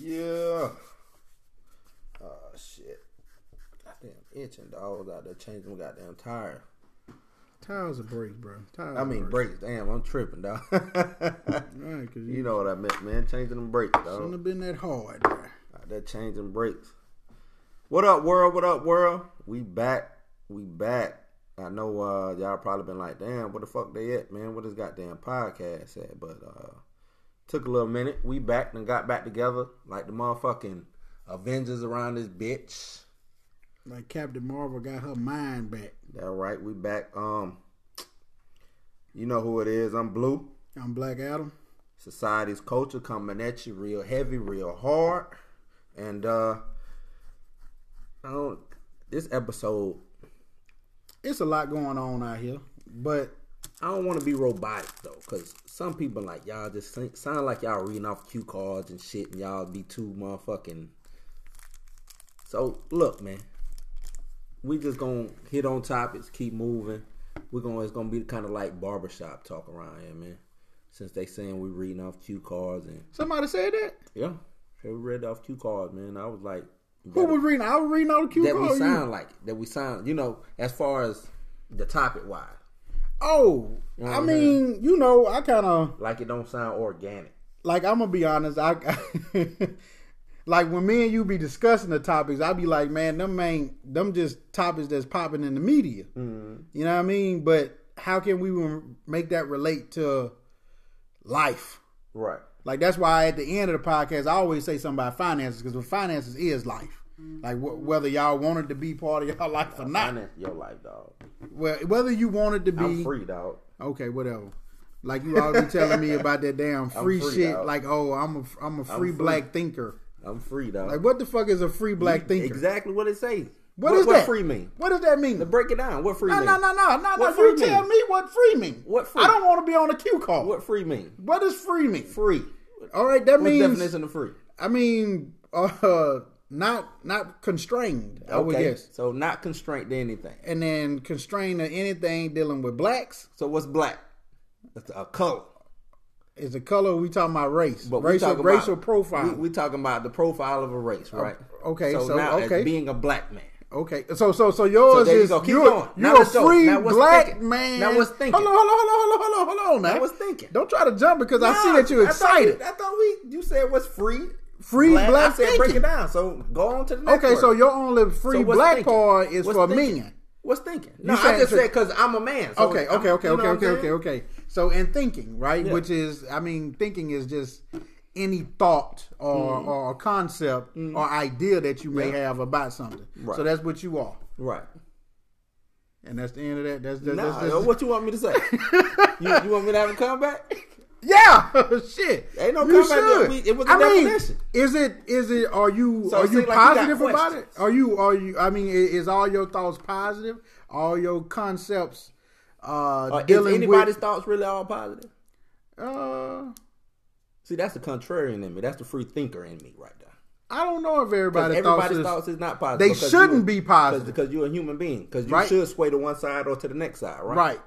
Yeah. Oh shit. Goddamn itching dogs out there changing my goddamn tire. Tires are brakes, bro. Tires I mean brakes. Damn, I'm tripping, dog. Right, cause you know what I meant, man. Changing them brakes, shouldn't have been that hard. Bro. Out there changing brakes. What up, world? What up, world? We back. We back. I know uh y'all probably been like, damn, what the fuck they at, man? What this goddamn podcast at? But uh took a little minute. We back and got back together like the motherfucking Avengers around this bitch. Like Captain Marvel got her mind back. That right, we back. Um you know who it is. I'm Blue. I'm Black Adam. Society's culture coming at you real heavy, real hard. And uh I don't this episode It's a lot going on out here, but I don't want to be robotic though, because some people like y'all just think, sound like y'all reading off cue cards and shit, and y'all be too motherfucking. So look, man, we just gonna hit on topics, keep moving. We're gonna it's gonna be kind of like barbershop talk around here, man. Since they saying we reading off cue cards and somebody said that. yeah, they read off cue cards, man. I was like, Who was reading? I was reading all the cue cards. that we sound like that we sound, you know, as far as the topic wise, Oh, know I mean, you know, I kind of like it don't sound organic. like. I'm gonna be honest. I like when me and you be discussing the topics. I be like, man, them ain't them just topics that's popping in the media. Mm-hmm. You know what I mean? But how can we make that relate to life? Right. Like that's why at the end of the podcast, I always say something about finances because the finances is life. Like wh- whether y'all wanted to be part of y'all life or not, your life, dog. well, whether you wanted to be I'm free, dog. okay, whatever. Like you always telling me about that damn free, free, shit. dog. Like oh, I'm a I'm a free free. black thinker. I'm free, dog. Like what the fuck is a free black thinker? Exactly what it say. What what is what that? free mean? What does that mean? To break it down, what free No, mean? no, no, no, no, no. What You free tell mean? me what free mean. What free? I don't want to be on a cue call. What free mean? What does free mean? Free. All right, that What's the means definition of free? I mean, uh, not not constrained. I would guess, So not constrained to anything. and then constrained to anything dealing with blacks So what's black? That's a color. is a color. We talking about race, But racial talking racial profile. We, we talking about the profile of a race, right? okay, So, so- now okay. being a black man. okay, so so so yours you is. Keep you're, going. you're a free black thinking? man. Now what's thinking? Hold on, hold on, hold on, hold on, hold on, hold on. Now what's thinking? Don't try to jump because I see that you're I thought- excited. I thought, we you said what's free. Free black I said break thinking. it down. So go on to the next Okay, word. so your only free So black thinking? part is What's for thinking? men. What's thinking? No, I saying- just so- said because I'm a man. So Okay, okay, okay, you know okay, okay, okay, okay. So in thinking, right, Yeah. which is, I mean, thinking is just any thought or mm-hmm. or a concept mm-hmm. or idea that you may. Yeah. have about something. Right. So that's what you are, Right. and that's the end of that. That's, that's, Nah, that's, that's what you want me to say? you, you want me to have a comeback? Yeah, shit. Ain't no You should. We- it was a I mean, definition. is it? Is it? Are you? So are you seems like you positive about it? Are you? Are you? I mean, is all your thoughts positive? All your concepts uh, Uh, is anybody's with? thoughts really all positive? Uh, See, that's the contrarian in me. That's the free thinker in me right there. I don't know if 'Cause everybody's thoughts is, thoughts is not positive. They shouldn't be positive. because you're a human being. Because you Right. should sway to one side or to the next side, right? right.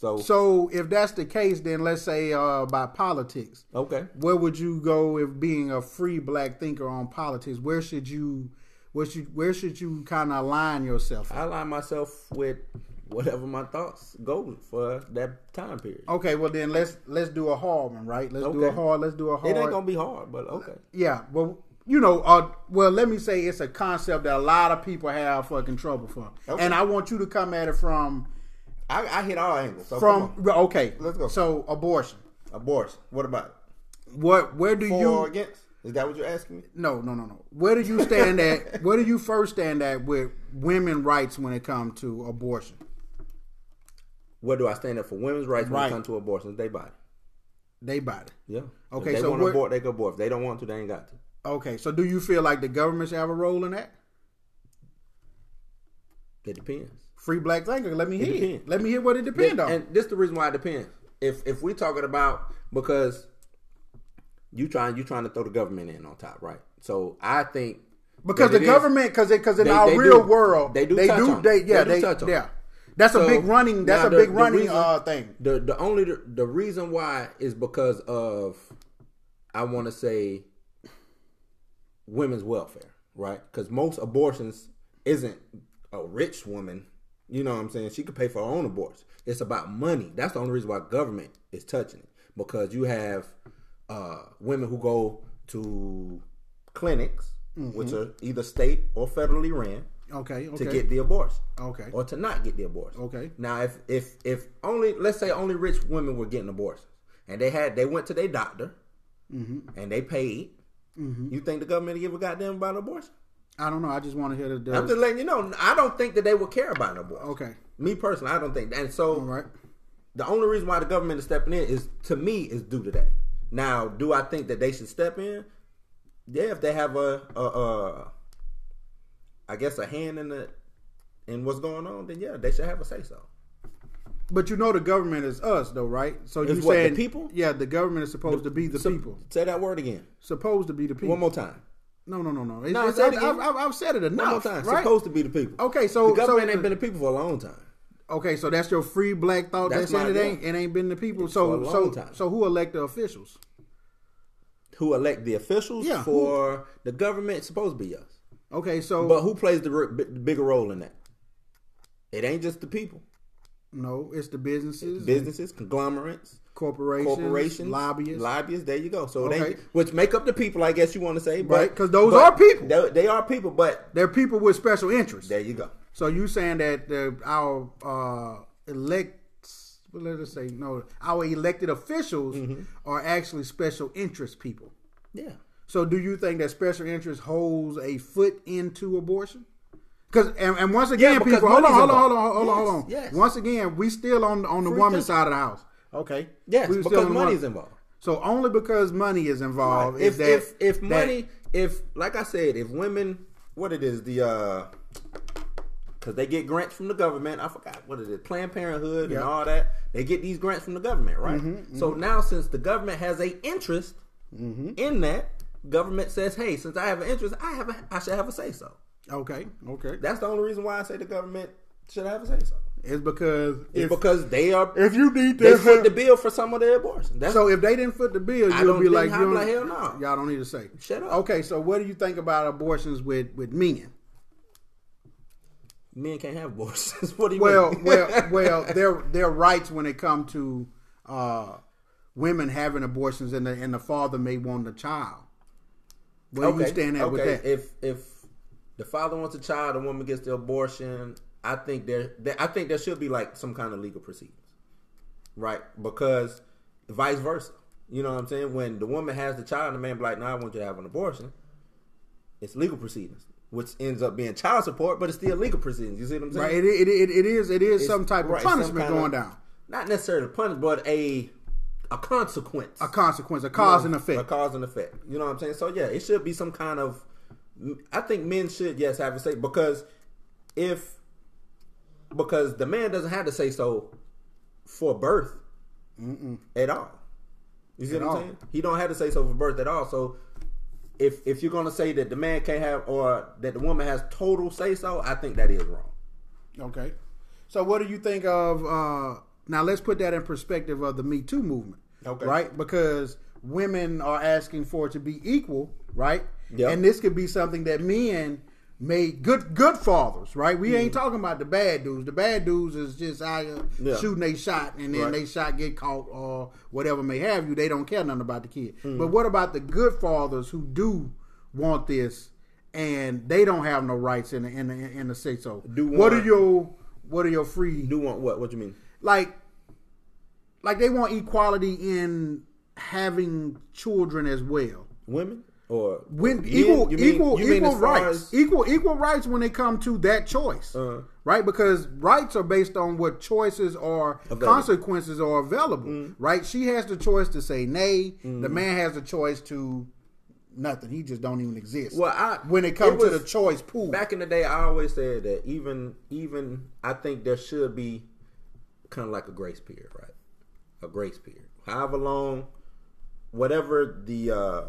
So, So if that's the case, then let's say uh, about politics, okay. where would you go if being a free black thinker on politics? Where should you, where should where should you kind of align yourself? I align myself with whatever my thoughts go for that time period. Okay, well then let's let's do a hard one, right? Let's do a Okay. hard. Let's do a hard. It ain't gonna be hard, but okay. yeah, well, you know, uh, well, let me say it's a concept that a lot of people have fucking trouble for, Okay. and I want you to come at it from I, I hit all angles. So from okay. Let's go. So abortion. abortion. What about it? What? Where do For you? or against? Is that what you're asking me? No, no, no, no. Where do you stand at? Where do you first stand at with women rights when it comes to abortion? Where do I stand up for women's rights when Right. it comes to abortion? They body. They body. Yeah. Okay, If they so want to abort, they can abort. If they don't want to, they ain't got to. Okay, so do you feel like the government should have a role in that? It depends. Free black thinker. Let me hear. Depends. Let me hear what it depends on. And this is the reason why it depends. If if we talking about because you trying you trying to throw the government in on top, right? So I think Because the government, because because in They- our they real do. world, They do they touch do, on they yeah, They do touch on yeah. That's a big running. That's a the- big running reason- uh thing. The the only the, the reason why is because of I want to say women's welfare, right? Because most abortions isn't a rich woman. You know what I'm saying? She could pay for her own abortion. It's about money. That's the only reason why government is touching it because you have uh, women who go to clinics, which are either state or federally ran, Okay. to get the abortion okay. or to not get the abortion. Okay. Now, if if if only let's say only rich women were getting abortions, and they had they went to their doctor, Mm-hmm. and they paid, you think the government would give a goddamn about abortion? I don't know. I just want to hear the. the I'm just letting you know. I don't think that they would care about an abortion. okay. Me personally, I don't think. And so, All right. the only reason why the government is stepping in is to me is due to that. Now, do I think that they should step in? Yeah, if they have a, a, a I guess a hand in the in what's going on, then yeah, they should have a say so. But you know the government is us, though, right? So you the saying people? Yeah, the government is supposed to be the So- people. Say that word again. Supposed to be the people. One more time. No, no, no, no. It's, No, it's, it I've. I've, I've said it enough. One time. Right? Supposed to be the people. Okay, so the government so, ain't been the people for a long time. Okay, so that's your free black thought. That's That's, saying it ain't it ain't been the people. for So a so long time. so who elect the officials? Who elect the officials Yeah, who- for the government? It's supposed to be us. Okay, so But who plays the, r- b- the bigger role in that? It ain't just the people. no, it's the businesses, Businesses, conglomerates, corporations, corporations, lobbyists. lobbyists. There you go. So Okay. they, which make up the people, I guess you want to say, but, Right, 'cause those are people. They, they are people, but They're people with special interests. there you go. So you saying that the, our uh, elect, well, let us say no, our elected officials Mm-hmm. are actually special interest people. Yeah. So do you think that special interest holds a foot into abortion? Because and, and once again, Yeah, people, hold on, hold on, hold on, hold on, hold on. Yes, yes. Once again, we still on on the Free woman's side of the house. Okay. Yes, We because money is involved. So only because money is involved is if that if if that- money if like I said if women what it is the uh because they get grants from the government. I forgot what it is Planned Parenthood Yeah. and all that. They get these grants from the government right? Mm-hmm, so now since the government has a interest Mm-hmm. in that government says hey since I have an interest I have a, I should have a say so. Okay, okay, that's the only reason why I say the government should have a say so it's because it's if because they are if you need they to foot the bill for some of their abortions that's So if they didn't foot the bill, I you'll be like, you don't, like, hell no. y'all don't need to say. Shut up. Okay, so what do you think about abortions with with men? men can't have abortions what do you Well, mean well, well, their their rights when it come to uh, women having abortions and the and the father may want the child. Where do you stand at with that? If if the father wants a child, the woman gets the abortion. I think there, I think there should be like some kind of legal proceedings, right? Because vice versa. You know what I'm saying? When the woman has the child, and the man be like, "No, I want you to have an abortion." It's legal proceedings, which ends up being child support, but it's still legal proceedings. You see what I'm saying? Right, it, it, it, it is it is It's- some type of right, some punishment going of- down, Not necessarily punishment, but a a consequence. a consequence, a cause and effect. A cause and effect. You know what I'm saying? So yeah, it should be some kind of. I think men should yes have a say because if because the man doesn't have to say so for birth at all. You see At what. I'm saying? He don't have to say so for birth at all. So if if you're gonna say that the man can't have or that the woman has total say so, I think that is wrong. Okay. So what do you think of uh now let's put that in perspective of the Me Too movement. Okay. Right? Because women are asking for it to be equal, right? Yep. And this could be something that men made good good fathers, right? We Mm-hmm. ain't talking about the bad dudes. The bad dudes is just out Yeah. shooting a shot and then Right. they shot get caught or whatever may have you. They don't care nothing about the kid. Mm-hmm. But what about the good fathers who do want this and they don't have no rights in the in the in the say so? Do what are your what are your free Do want what? What you mean? like like they want equality in having children as well. Women or When equal mean- equal mean equal rights, equal equal rights when they come to that choice, Uh-huh. right? Because rights are based on what choices or consequences are available, Mm-hmm. right? She has the choice to say nay. The man has the choice to nothing. He just don't even exist. Well, I- when it comes it to the choice pool, back in the day, I always said that even even I think there should be kind of like a grace period, right? A grace period, however long, whatever the uh,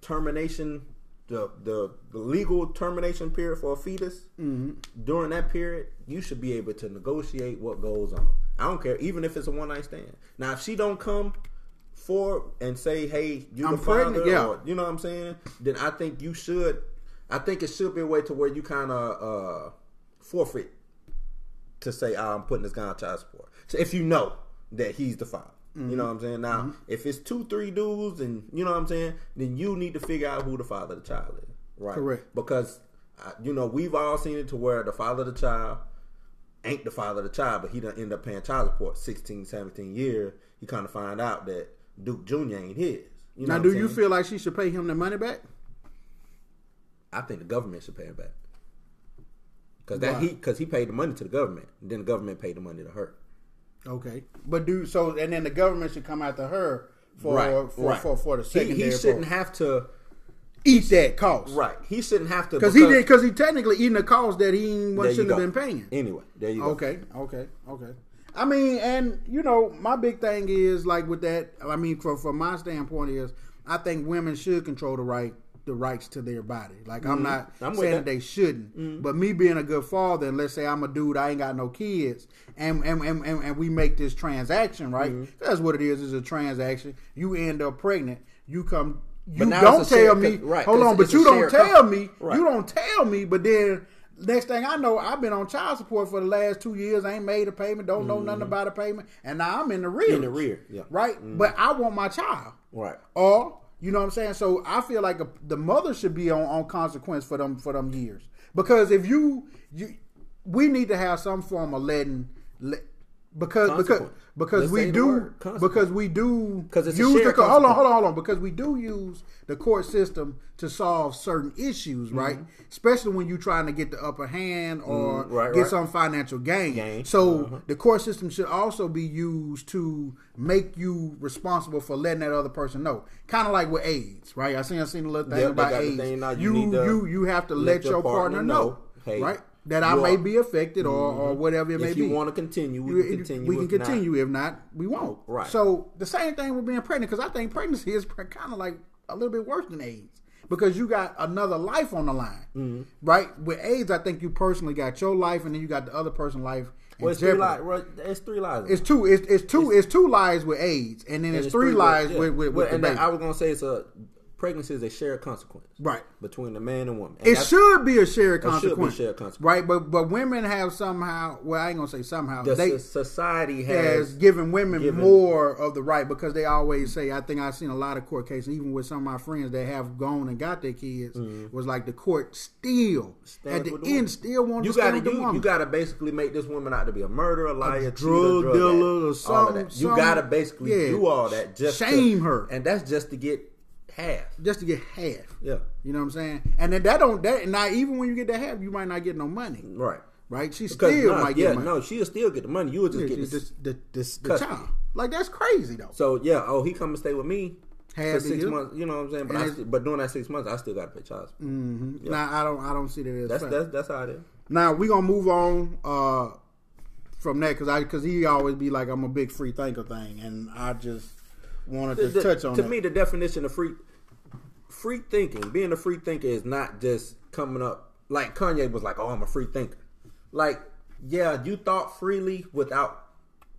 termination, the, the the legal termination period for a fetus. During that period, you should be able to negotiate what goes on. I don't care, even if it's a one night stand. Now, if she don't come for and say, "Hey, you I'm the father," pregnant, yeah. or, you know what I'm saying? Then I think you should. I think it should be a way to where you kind of uh, forfeit to say, oh, "I'm putting this guy on child support." So if you know that he's the father, you know what I'm saying. Now, if it's two, three dudes, and you know what I'm saying, then you need to figure out who the father of the child is, right? Correct. Because uh, you know we've all seen it to where the father of the child ain't the father of the child, but he done end up paying child support 16, 17 years. You kind of find out that Duke Jr. ain't his. You know now, do you feel like she should pay him the money back? I think the government should pay him back because that Why? he because he paid the money to the government, and then the government paid the money to her. Okay, but do so, and then the government should come after her for for, for for the He, secondary. he shouldn't for- have to. eat that cost, Right. He shouldn't have to Because he did, because he technically eating the cost that he ain't- There you shouldn't have been paying. Anyway, there you go. Okay, okay, okay. I mean, and you know, my big thing is like with that. I mean, from from my standpoint is, I think women should control the right the rights to their body. Like I'm not Mm-hmm. I'm saying that. they shouldn't, but me being a good father, and let's say I'm a dude, I ain't got no kids, and and and, and, and we make this transaction, right? Mm-hmm. That's what it is. It's a transaction. You end up pregnant. You come. You don't tell me. right, hold on, but you don't tell com- me. Right. You don't tell me. But then next thing I know, I've been on child support for the last two years. I ain't made a payment. Don't know nothing about a payment, and now I'm in the rear. Mm-hmm. In the rear, yeah. Mm-hmm. Right, but I want my child. Right. Or you know what I'm saying. So I feel like a, the mother should be on, on consequence for them for them years because if you you we need to have some form of letting let, because because because we do because we do 'Cause it's a use the hold on hold on hold on because we do use the court system to solve certain issues right especially when you're trying to get the upper hand or Mm-hmm. right, get right. some financial gain, Gain. so Uh-huh. the court system should also be used to make you responsible for letting that other person know. Kind of like with AIDS, right? I seen I seen a little thing Yep, about AIDS. thing you you you you have to let, your, partner, know, hey, right? That I may be affected or, or whatever it may be. If you want to continue, we can continue. we can If not- continue. If not, we won't. Right. So the same thing with being pregnant, because I think pregnancy is kind of like a little bit worse than AIDS, because you got another life on the line, Mm-hmm. right? With AIDS, I think you personally got your life, and then you got the other person's life. Well, it's three lies. It's three lies. It's two. It's, it's two. It's, two lies with AIDS, and then And it's, three, lies yeah. with with, Well, with and that- baby. I was gonna say it's a pregnancy is a shared consequence, right. between the man and woman. And It should be a shared should be consequence, shared consequence. right? But but women have somehow. Well, I ain't gonna say somehow. the they society has has given women given- more of the right because they always say. I think I've seen a lot of court cases, even with some of my friends that have gone and got their kids. Mm-hmm. Was like the court still at the with end still want you to stand gotta the you, woman. you gotta basically make this woman out to be a murderer, a liar, cheater, drug drug dealer addict, or something- You some- gotta basically yeah, do all that just shame to, her. and that's just to get half. just to get half. Yeah, You know what I'm saying? And then that don't that now even when you get that half, you might not get no money. right. Right? She Because still might yeah, get money. no, she'll still get the money. You will just Yeah, get this. the, the, the, the child. Like that's crazy though. So yeah, oh, he come and stay with me Half for six year. months. You know what I'm saying? But I but during that six months, I still got to pay child support. Now I don't I don't see that as That's fair. that's that's how it is. Now we gonna move on uh, from that because I because he always be like I'm a big free thinker thing, and I just wanted to The- touch on to that. me, the definition of free free thinking, being a free thinker, is not just coming up like Kanye was like, "Oh, I'm a free thinker." Like, yeah, you thought freely without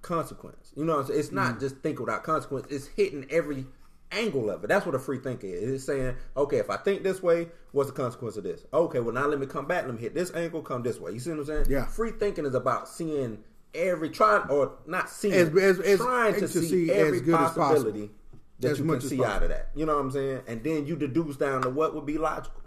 consequence. You know, what I'm saying? it's Mm. not just think without consequence. It's hitting every angle of it. That's what a free thinker is. It's saying, okay, if I think this way, what's the consequence of this? Okay, well now let me come back. Let me hit this angle. Come this way. You see what I'm saying? Yeah. Free thinking is about seeing every trying or not seeing, As- as- as- trying to, see, see every as good as possible. possibility that As you can see out of that. You know what I'm saying? And then you deduce down to what would be logical.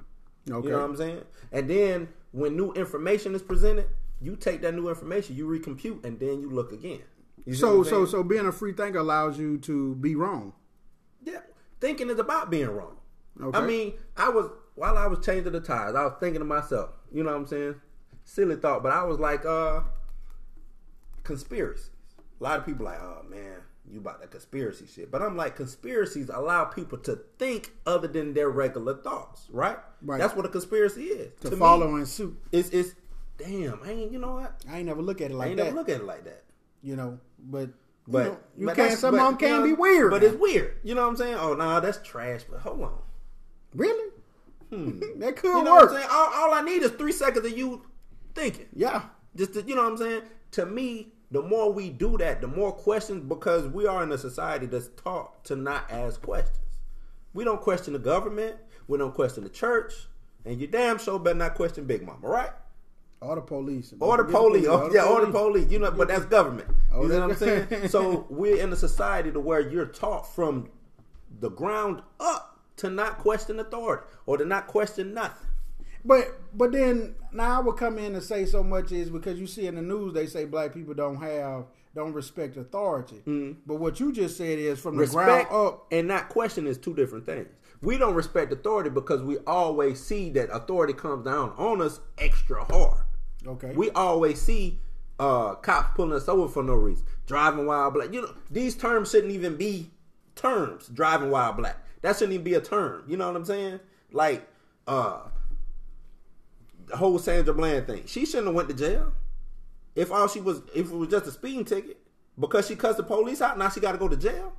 Okay. You know what I'm saying? And then when new information is presented, you take that new information, you recompute, and then you look again. You so so saying? so being a free thinker allows you to be wrong. yeah, thinking is about being wrong. Okay. I mean, I was while I was changing the tires, I was thinking to myself, you know what I'm saying? Silly thought, but I was like, uh, conspiracies. A lot of people like, oh man, you about that conspiracy shit. But I'm like, conspiracies allow people to think other than their regular thoughts, right? Right. That's what a conspiracy is. To, me, follow in suit. it's it's damn, I ain't you know what? I ain't never look at it I like ain't that. never look at it like that. you know, but But you, know, you but can't. Some of them can be weird. But it's weird. You know what I'm saying? Oh no, that's trash. But hold on. really that could Hmm. You know work. what I'm saying? All, all I need is three seconds of you thinking. Yeah, Just to, you know what I'm saying? To me, the more we do that, the more questions because we are in a society that's taught to not ask questions. We don't question the government, we don't question the church, and you damn sure better not question Big Mama, right? Or the police. Or the police. Oh, yeah, or the police. You know, but that's government. Oh, you know what I'm saying? so we're in a society to where you're taught from the ground up to not question authority or to not question nothing. But but then now I would come in and say so much is because you see in the news they say black people don't have don't respect authority. Mm. But what you just said is from respect the ground up and not question is two different things. We don't respect authority because we always see that authority comes down on us extra hard. Okay. We always see uh, cops pulling us over for no reason, driving while black. You know, these terms shouldn't even be terms. Driving while black. That shouldn't even be a term. You know what I'm saying? Like, uh, whole Sandra Bland thing. She shouldn't have went to jail. If all she was, if it was just a speeding ticket, because she cussed the police out, now she got to go to jail.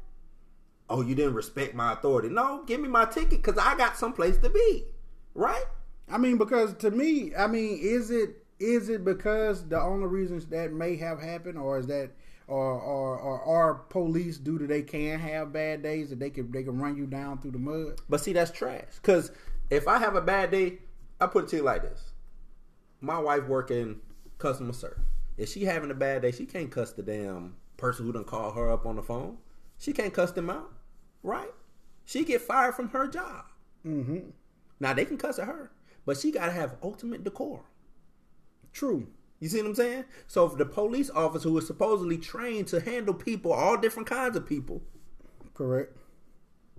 Oh, you didn't respect my authority. No, give me my ticket because I got someplace to be. Right? I mean, because to me, I mean, is it is it because the only reasons that may have happened, or is that, or or, or are police due to they can have bad days that they can they can run you down through the mud? But see, that's trash. Because if I have a bad day, I put it to you like this: my wife working customer service. If she having a bad day, she can't cuss the damn person who done call her up on the phone. She can't cuss them out, right? She get fired from her job. Mm-hmm. Now they can cuss at her, but she got to have ultimate decorum. True. You see what I'm saying? So if the police officer who is supposedly trained to handle people, all different kinds of people, correct,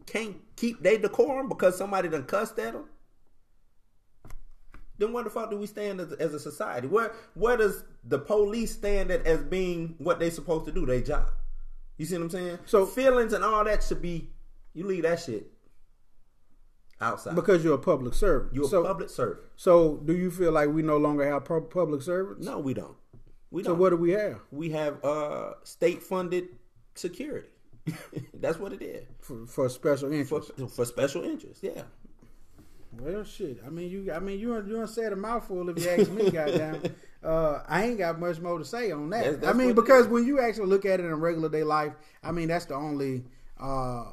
can't keep their decorum because somebody done cussed at them, then where the fuck do we stand as, as a society? Where where does the police stand at as being what they supposed to do, their job? You see what I'm saying? So feelings and all that should be you leave that shit outside because you're a public servant. You're so, a public servant. So, do you feel like we no longer have public servants? No, we don't. We don't. So, what do we have? We have uh, state-funded security. That's what it is for, for special interest. For, for, special interest, yeah. Well, shit. I mean, you. I mean, you. You said a mouthful if you ask me. goddamn. Uh, I ain't got much more to say on that. That's, that's I mean, because when you actually look at it in regular day life, I mean, that's the only uh,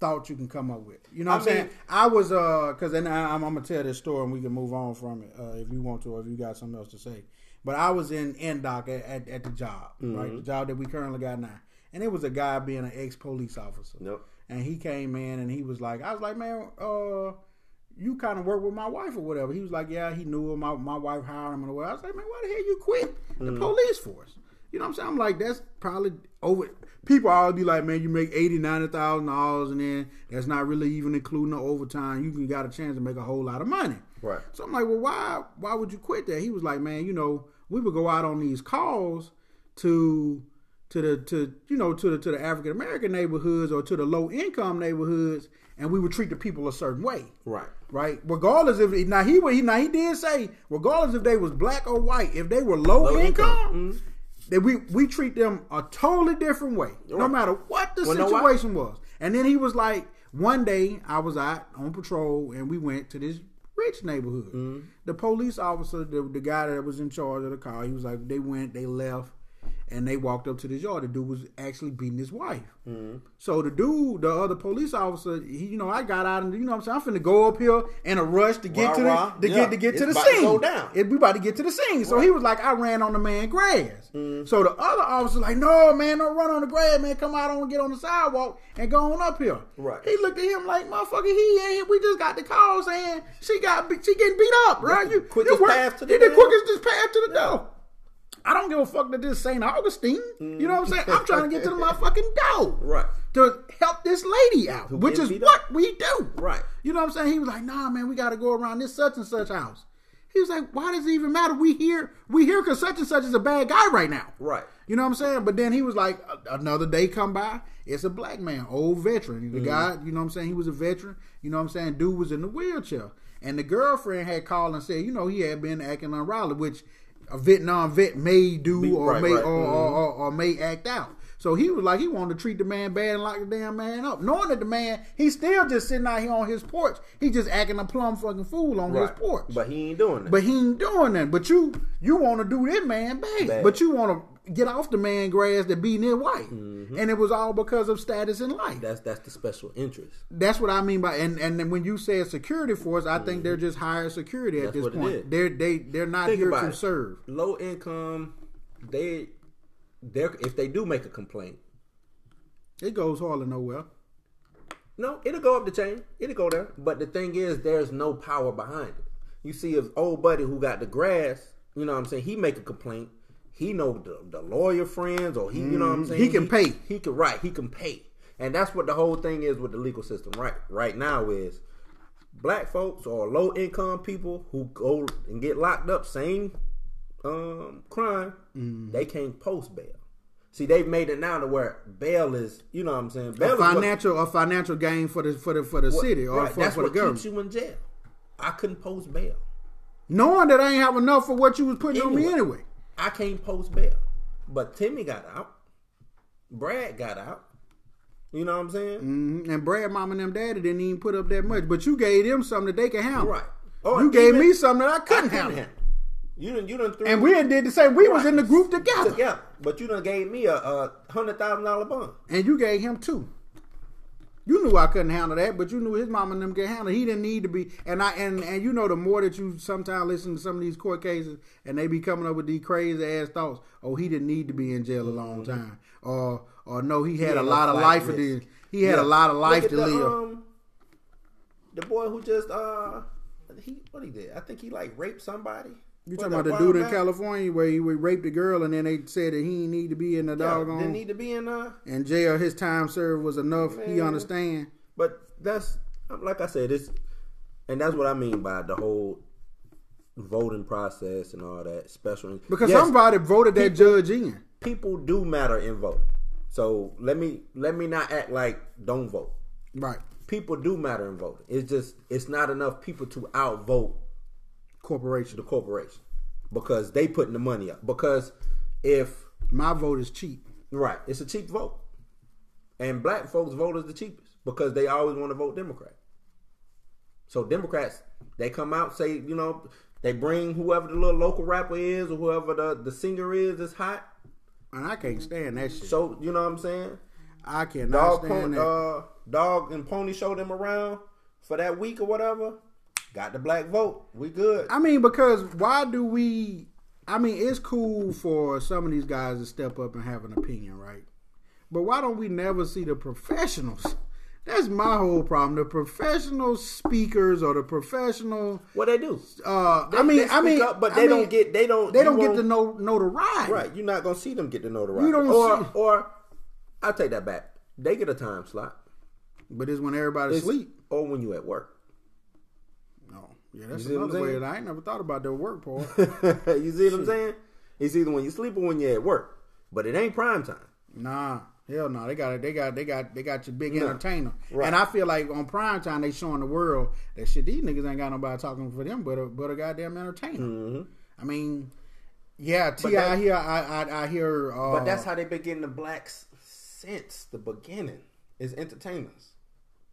thought you can come up with. You know what I am saying? I was uh because then I, am gonna tell this story and we can move on from it uh, if you want to or if you got something else to say. But I was in NDOC at, at, at the job, mm-hmm. right? The job that we currently got now, and it was a guy being an ex police officer. Yep. And he came in and he was like, I was like, man, uh, you kind of work with my wife or whatever. He was like, yeah, he knew him. My, my wife hired him and whatever. I was like, man, why the hell you quit the mm-hmm. police force? You know what I'm saying? I'm like, that's probably over. People always be like, man, you make eighty, ninety thousand dollars, and then that's not really even including the overtime. You can got a chance to make a whole lot of money. Right. So I'm like, well, why, why would you quit that? He was like, man, you know, we would go out on these calls to, to the, to you know, to the to the African American neighborhoods or to the low income neighborhoods, and we would treat the people a certain way. Right. Right. Regardless if now he he now he did say regardless if they was black or white, if they were low, low income. income. Mm-hmm that we we treat them a totally different way, right. no matter what the well, situation was. And then he was like, one day I was out on patrol and we went to this rich neighborhood. Mm-hmm. The police officer, the, the guy that was in charge of the car, he was like, they went, they left and they walked up to this yard. The dude was actually beating his wife. Mm-hmm. So the dude, the other police officer, he, you know, I got out and you know, what I'm saying, I'm finna go up here in a rush to get rah, to rah. the to yeah. get to get it's to the scene. To down. It, we about to get to the scene. So right. he was like, I ran on the man grass. Mm-hmm. So the other officer like, no man, don't run on the grass, man. Come out on, get on the sidewalk and go on up here. Right. He looked at him like, motherfucker, he ain't. We just got the call saying she got she getting beat up, right? You quickest path to the, the quickest path to the yeah. door. I don't give a fuck that this St. Augustine. Mm. You know what I'm saying? I'm trying to get to the motherfucking door. Right. To help this lady out, Who which is what we do. Right. You know what I'm saying? He was like, nah, man, we got to go around this such and such house. He was like, why does it even matter? We here, we here because such and such is a bad guy right now. Right. You know what I'm saying? But then he was like, another day come by, it's a black man, old veteran. The mm guy, you know what I'm saying? He was a veteran. You know what I'm saying? Dude was in the wheelchair. And the girlfriend had called and said, you know, he had been acting unruly, which a Vietnam vet may do or right, may right. Or, mm-hmm. or, or, or, may act out. So he was like he wanted to treat the man bad and lock the damn man up, knowing that the man he's still just sitting out here on his porch. He just acting a plum fucking fool on right. his porch. But he ain't doing that. But he ain't doing that. But you you want to do that man bad. bad. But you want to get off the man grass that beating his wife, and it was all because of status in life. That's that's the special interest. That's what I mean by and and then when you say security force, I think they're mm-hmm. just hired security at That's this point. They're they they're not Think here to it. serve. Low income, they they if they do make a complaint, It goes hardly nowhere. no, it'll go up the chain. It'll go there. But the thing is, there's no power behind it. You see, if old buddy who got the grass, you know what I'm saying, he make a complaint. He know the, the lawyer friends, or he, you know what I'm saying. Mm, He can pay. He can right. He can pay, and that's what the whole thing is with the legal system. Right, right now is black folks or low income people who go and get locked up, same um, crime, Mm. they can't post bail. See, they've made it now to where bail is, you know what I'm saying, bail A is what- financial a financial gain for the for the for the what- city or right, for, that's for the what government. keeps you in jail. I couldn't post bail. Knowing that I ain't have enough for what you was putting on me Anyway. I can't post bail. But Timmy got out. Brad got out. You know what I'm saying? hmm And Brad, mom, and them daddy didn't even put up that much, but you gave them something that they could handle. Right. Or You gave me something that I I couldn't couldn't handle. You done, you threw And we did the same. We was in the group together, Yeah, But you done gave me a, a hundred thousand dollar bond. and you gave him two. You knew I couldn't handle that, but you knew his mom and them could handle. it. He didn't need to be. And I and and you know the more that you sometimes listen to some of these court cases, and they be coming up with these crazy ass thoughts. Oh, he didn't need to be in jail a long time, or or no, he had a no lot of life to live. He had Yeah. a lot of life to the, live. Um, the boy who just uh, he what he did? I think he like raped somebody. You talking about the dude in? California where he raped a girl and then they said that he need to be in the Yeah, doggone didn't need to be in uh. in jail. His time served was enough. He understand. But that's like I said, it's and that's what I mean by the whole voting process and all that special. Because Yes, somebody voted that judge in. people do matter in voting. So let me let me not act like don't vote. Right. People do matter in voting. It's just it's not enough people to outvote Corporation. the corporation because they putting the money up. Because if My vote is cheap. right, it's a cheap vote, and black folks vote is the cheapest because they always want to vote Democrat. So Democrats, they come out say you know they bring whoever the little local rapper is or whoever the the singer is that's hot. And I can't stand that shit. So you know what I'm saying. I cannot Dog, stand pon- that. uh, dog and pony show them around for that week or whatever. Got the black vote. We good. I mean, because why do we? I mean, it's cool for some of these guys to step up and have an opinion, right? But why don't we never see the professionals? That's my whole problem. The professional speakers or the professional. What they do? Uh, They- I mean, I mean, up, but I they mean, don't get. They don't. They don't get the no notoriety. Right, you're not gonna see them get to know the notoriety. You don't or see- or I take that back. They get a time slot. But it's when everybody's asleep. or when you at work. Yeah, that's what I'm another way. saying? That I ain't never thought about the work part. you see what I'm saying? It's either when you sleep or when you're at work. But it ain't prime time. Nah, hell no. They got it. They got they got they got your big No. entertainer. Right. And I feel like on prime time they showing the world that shit. These niggas ain't got nobody talking for them, but a but a goddamn entertainer. Mm-hmm. I mean, yeah, Ti that- here. I I, I hear. Uh, But that's how they been getting the blacks since the beginning. Is entertainers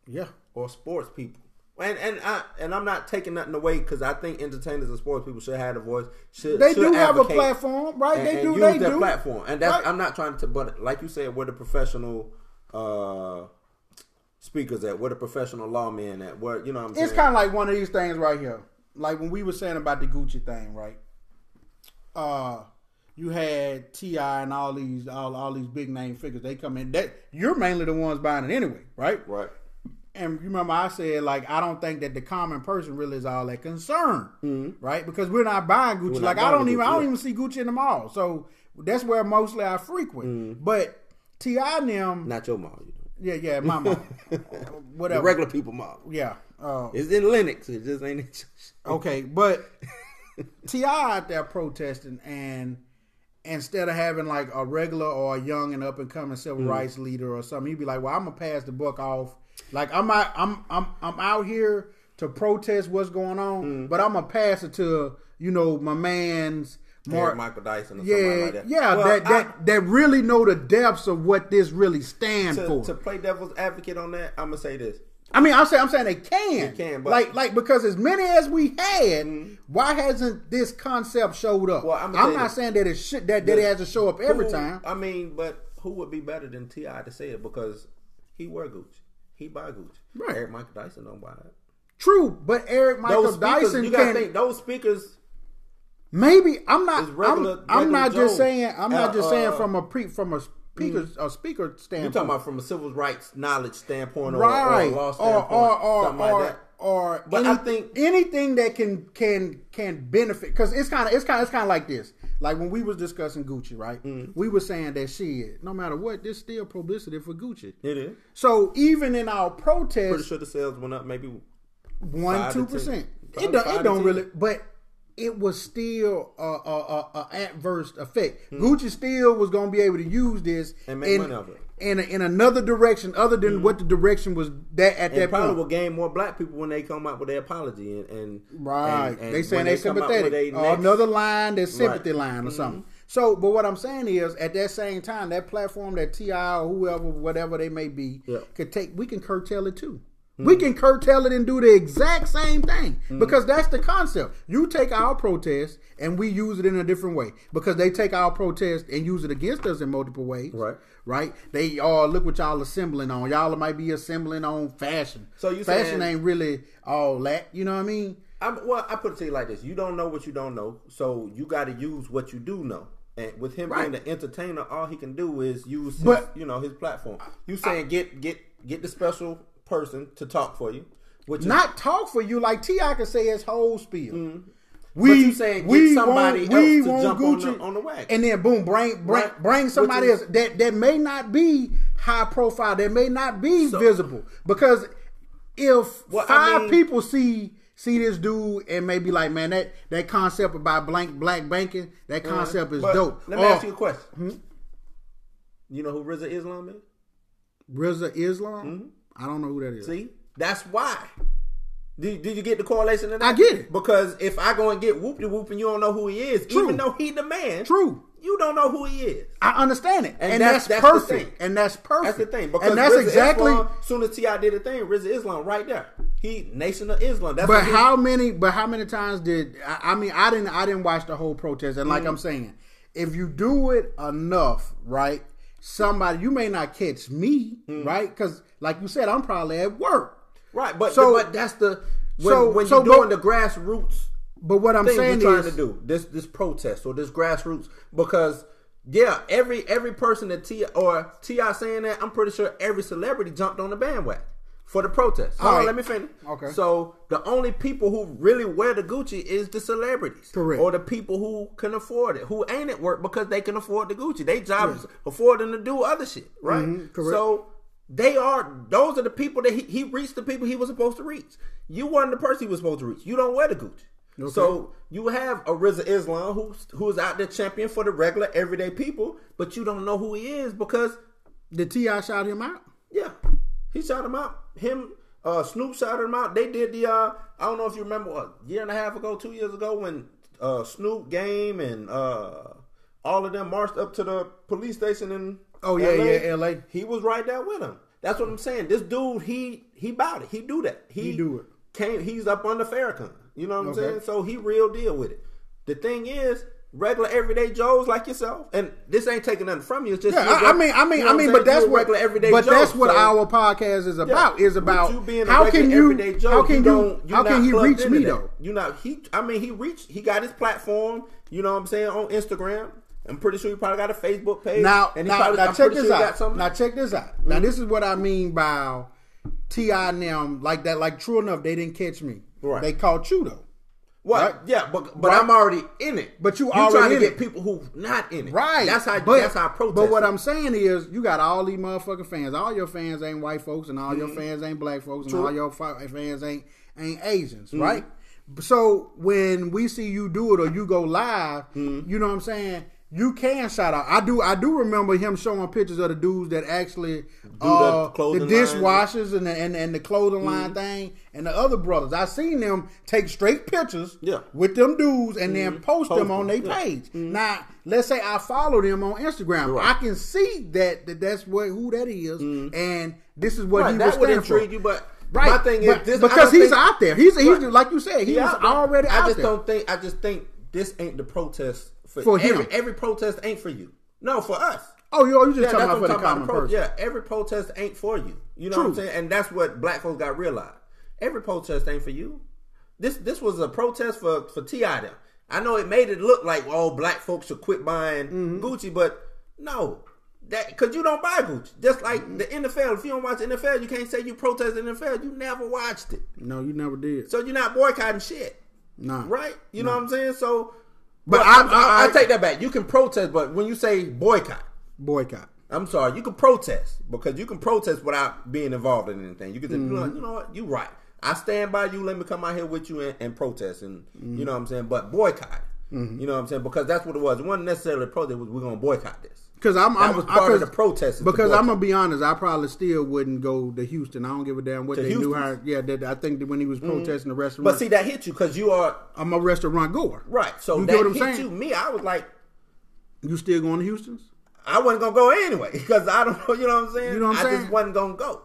yeah. or sports people. And and I and I'm not taking nothing away because I think entertainers and sports people should have a voice. Should They should do have a platform, right? and, they do. They do. platform, and that's Right. I'm not trying to. But like you said, where the professional uh speakers at, where the professional lawmen at, where you know what I'm saying. It's kind of like one of these things right here. Like when we were saying about the Gucci thing, right? Uh, you had T.I. and all these all all these big name figures. They come in. That you're mainly the ones buying it anyway, right? right. And you remember I said like I don't think that the common person really is all that concerned, right? Because we're not buying Gucci. Mm-hmm. Not like I don't Gucci, even I don't even see Gucci in the mall. So that's where mostly I frequent. Mm-hmm. But T.I. and them, Not your mall, you know. yeah, yeah, my The whatever, regular people mall. yeah. Uh, It's in Lenox. It just ain't. in Okay, but T.I. out there protesting, and instead of having like a regular or a young and up and coming civil Mm. rights leader or something, he'd be like, "Well, I'm gonna pass the buck off. Like I'm out, I'm I'm I'm out here to protest what's going on, Mm. but I'm gonna pass it to you know my man's." Mark, Michael Dyson or yeah, like that. yeah, Well, that I- that that really know the depths of what this really stand to, for. to play devil's advocate on that, I'm gonna say this. I mean, I'm saying I'm saying they can. They can, but- like like because as many as we had, why hasn't this concept showed up? Well, I'ma I'm not this. saying that it should that, that it has to show up every Who- time. I mean, but who would be better than T.I. to say it because he wear Gucci, he buy Gucci. Right. Eric Michael Dyson don't buy that. True, but Eric Michael Those speakers, Dyson you gotta can think those speakers. maybe. I'm not. Regular- I'm, I'm regular not just saying. I'm not Uh, just saying uh, from a pre from a speaker a speaker standpoint. You talking about from a civil rights knowledge standpoint or, right or a law or standpoint, or or something or, like that. or But any- I think- anything that can can can benefit because it's kind of it's kind it's kind of like this. Like when we was discussing Gucci, right? Mm-hmm. We were saying that shit. No matter what, there's still publicity for Gucci. It is. So even in our protest, Pretty sure the sales went up maybe. one two percent. It don't it don't really, but it was still a, a, a, a adverse effect. Hmm. Gucci still was going to be able to use this And make in, money off it. In, a, in another direction other than what mm-hmm. the direction was that at And that probably point. will gain more black people when they come out with their apology and, and Right. and- and they saying they with sympathetic. Or next- another line, their sympathy Right. line or mm-hmm. something. So, but what I'm saying is, at that same time, that platform that T.I. or whoever, whatever they may be, Yeah. could take. We can curtail it too. We can curtail it and do the exact same thing mm-hmm. because that's the concept. You take our protest and we use it in a different way because they take our protest and use it against us in multiple ways. Right. Right. They all look what y'all assembling on. Y'all might be assembling on fashion. So you fashion ain't really all that. You know what I mean? I'm, well, I put it to you like this: you don't know what you don't know, so you got to use what you do know. And with him Right. being the entertainer, all he can do is use, his, But- you know, his platform. You saying get get get the special person to talk for you, which is not talk for you like T.I. can say his whole spiel. Mm-hmm. But you saying get somebody else to jump on the- on the wagon. and then boom, bring bring Right. bring somebody is- else that that may not be high profile, that may not be So- visible because if Well, I five mean- people see see this dude and maybe like man that that concept about blank black banking that concept is Uh-huh. Dope. Let me Or ask you a question. You know who Rizza Islam is? Rizza Islam. I don't know who that is. See, that's why. Did, did you get the correlation? I get it. Because if I go and get whoop de whoop and you don't know who he is, True. even though he the man, True. you don't know who he is. I understand it, and, And that's, that's- that's perfect, and that's perfect. That's the thing. Because and that's Rizza exactly. Islam, soon as T.I. did a thing, Rizza Islam right there. He Nation of Islam. That's But how many? But how many times did I, I mean? I didn't. I didn't watch the whole protest. And like Mm-hmm. I'm saying, if you do it enough, right? Somebody you may not catch me, Mm-hmm. right? Because like you said, I'm probably at work. right? But So- but that's the when, so- when you're doing but- the grassroots But what I'm saying you're trying is, to do this this protest or this grassroots because yeah, every every person that T.I. or T.I. saying that, I'm pretty sure every celebrity jumped on the bandwagon for the protest. Hold All on, right. let me finish. Okay. So the only people who really wear the Gucci is the celebrities, Correct. or the people who can afford it, who ain't at work because they can afford the Gucci. They jobs afford them to do other shit, right? Mhm, correct. So they are those are the people that he, he reached the people he was supposed to reach. You weren't the person he was supposed to reach. You don't wear the Gucci. So you have a Rizza Islam who's who's out there champion for the regular everyday people, but you don't know who he is because did T.I. shout him out? yeah, he shot him out. Him, uh, Snoop shouted him out. They did the uh, I don't know if you remember a year and a half ago, two years ago when uh, Snoop Game and uh, all of them marched up to the police station in Oh, yeah, yeah, LA. He was right there with him. That's what I'm saying. This dude, he he bout it. He do that. He, He do it. Came. He's up under Farrakhan. You know what I'm saying? So he real deal with it. The thing is, regular everyday Joes like yourself, and this ain't taking nothing from you. It's just Yeah, I, I mean, I mean, you know I mean, but that's what, regular everyday but Joe, that's what so- our podcast is about. Yeah. Is about With you being a how regular can you, Joe, how can you, don't- how can he reach me that. though? You know, he. I mean, he reached. He got his platform. You know what I'm saying on Instagram. I'm pretty sure he probably got a Facebook page. Now, and he now, probably, now check this sure out. Now check this out. Now this is what I mean by T.I. and them like that. Like true enough, they didn't catch me. Right. They caught you though. What? Right. Yeah, but but Right. I'm already in it. But you already trying to get it. people who not in it. Right. That's how. But, that's how I protest. But what it. I'm saying is, you got all these motherfucking fans. All your fans ain't white folks, and all your fans ain't black folks, and Mm-hmm. True. Mm-hmm. all your fans ain't ain't Asians, right? So when we see you do it or you go live, Mm-hmm. you know what I'm saying. You can shout out. I do. I do remember him showing pictures of the dudes that actually the uh, the, clothing line. dishwashers and the, and, and the clothing line Mm-hmm. thing and the other brothers. I seen them take straight pictures Yeah. with them dudes and then post, Post them on their yeah. page. Now, let's say I follow them on Instagram. Right. I can see that, that that's what who that is, and this is what Right, he that was would standing for. intrigue you, but Right. My thing is this because he's think- out there. He's, he's Right. like you said, he He was out there. already I just there. don't think. I just think this ain't the protest for, For him. every, every protest ain't for you. No, for us. Oh, you, oh, you just Yeah, talking about for the common about. Person. Yeah, every protest ain't for you. You know what I'm saying? And that's what black folks got realized. Every protest ain't for you. This this was a protest for for Ti. I know it made it look like oh black folks should quit buying Mm-hmm. Gucci, but no. That because you don't buy Gucci. Just like Mm-hmm. the NFL. If you don't watch the NFL, you can't say you protest the NFL. You never watched it. No, you never did. So you're not boycotting shit. Nah. Right? You know what I'm saying? So But I- I, I, I- take that back. You can protest, but when you say boycott, Boycott. I'm sorry, you can protest because you can protest without being involved in anything. You can know, Mm-hmm. you know what, you right. I stand by you. Let me come out here with you and, and protest, and Mm-hmm. you know what I'm saying. But boycott, you know what I'm saying, because that's what it was. It wasn't necessarily a protest. It was we're gonna boycott this. Because I'm, That I'm was part I, of the protest. Because I'm gonna be honest, I probably still wouldn't go to Houston. I don't give a damn what To they do. How, yeah, that, I think that when he was mm. protesting the restaurant, But see, that hit you because you are I'm a restaurant goer. right. So You that what I'm hit saying? you. Me, I was like, You still going to Houston's? I wasn't gonna go anyway because I don't know. You know what I'm saying? You know what I'm I saying? just wasn't gonna go.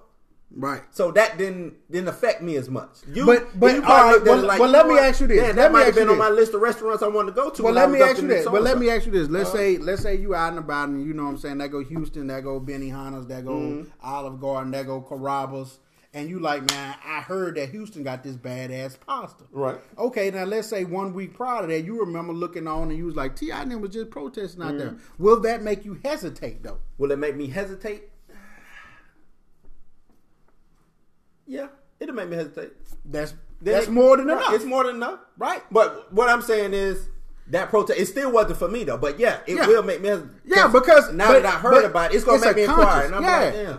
Right. So that didn't didn't affect me as much. You, But- but, you all probably right, well- like, well, let me what? ask you this. Yeah, Let that might have been on my list of restaurants I wanted to go to. Well, let me ask you this. But let me ask you this. Let's Uh-huh. say, let's say you out and about, and you know what I'm saying. That go Houston, that go Benihana's, that go Mm-hmm. Olive Garden, that go Carrabba's, and you like, man, I heard that Houston got this badass pasta. Right. Okay, now let's say one week prior to that, you remember looking on and you was like, T.I was just protesting out Mm-hmm. there. Will that make you hesitate though? Will it make me hesitate? Yeah, it'll make me hesitate. That's Then that's it- more than right, enough. It's more than enough. Right. But what I'm saying is that protest. It still wasn't for me though. But yeah, it Yeah. will make me. hesitate. Yeah, because- now but- that I heard about it, it's gonna it's make me inquire. And I'm yeah. like, damn.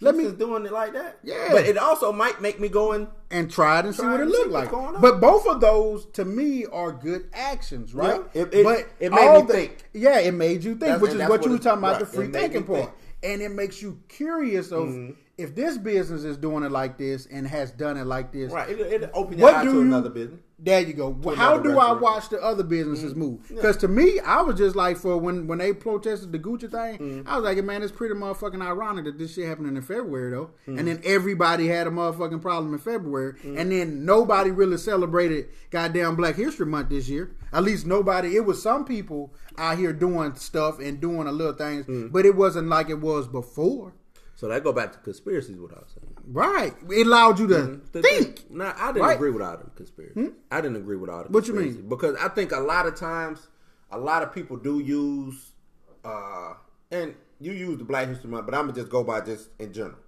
Let me- doing it like that. Yeah. But it also might make me go and and try it and see what it it and see look like. But both of those, to me, are good actions, right? Yeah, it- it- but it made me think. Yeah, it made you think, That's- which is what what you were talking about, right, the free thinking part. think. Mm-hmm. And it makes you curious of if this business is doing it like this and has done it like this. right. It, it open your eye to you- another business. There you go. How do I watch the other businesses Mm-hmm. move? Because to me, I was just like, for when when they protested the Gucci thing, Mm-hmm. I was like, man, it's pretty motherfucking ironic that this shit happened in February though, Mm-hmm. and then everybody had a motherfucking problem in February, and then nobody really celebrated goddamn Black History Month this year. At least nobody. It was some people out here doing stuff and doing a little things, Mm. but it wasn't like it was before. So that go back to conspiracies. What I was saying. Right? It allowed you to Mm-hmm. think. thing- Nah, I didn't Right. Hmm? agree with all the conspiracy. I didn't agree with all the What you mean? Because I think a lot of times, a lot of people do use, uh, and you use the Black History Month, but I'm gonna just go by just in general.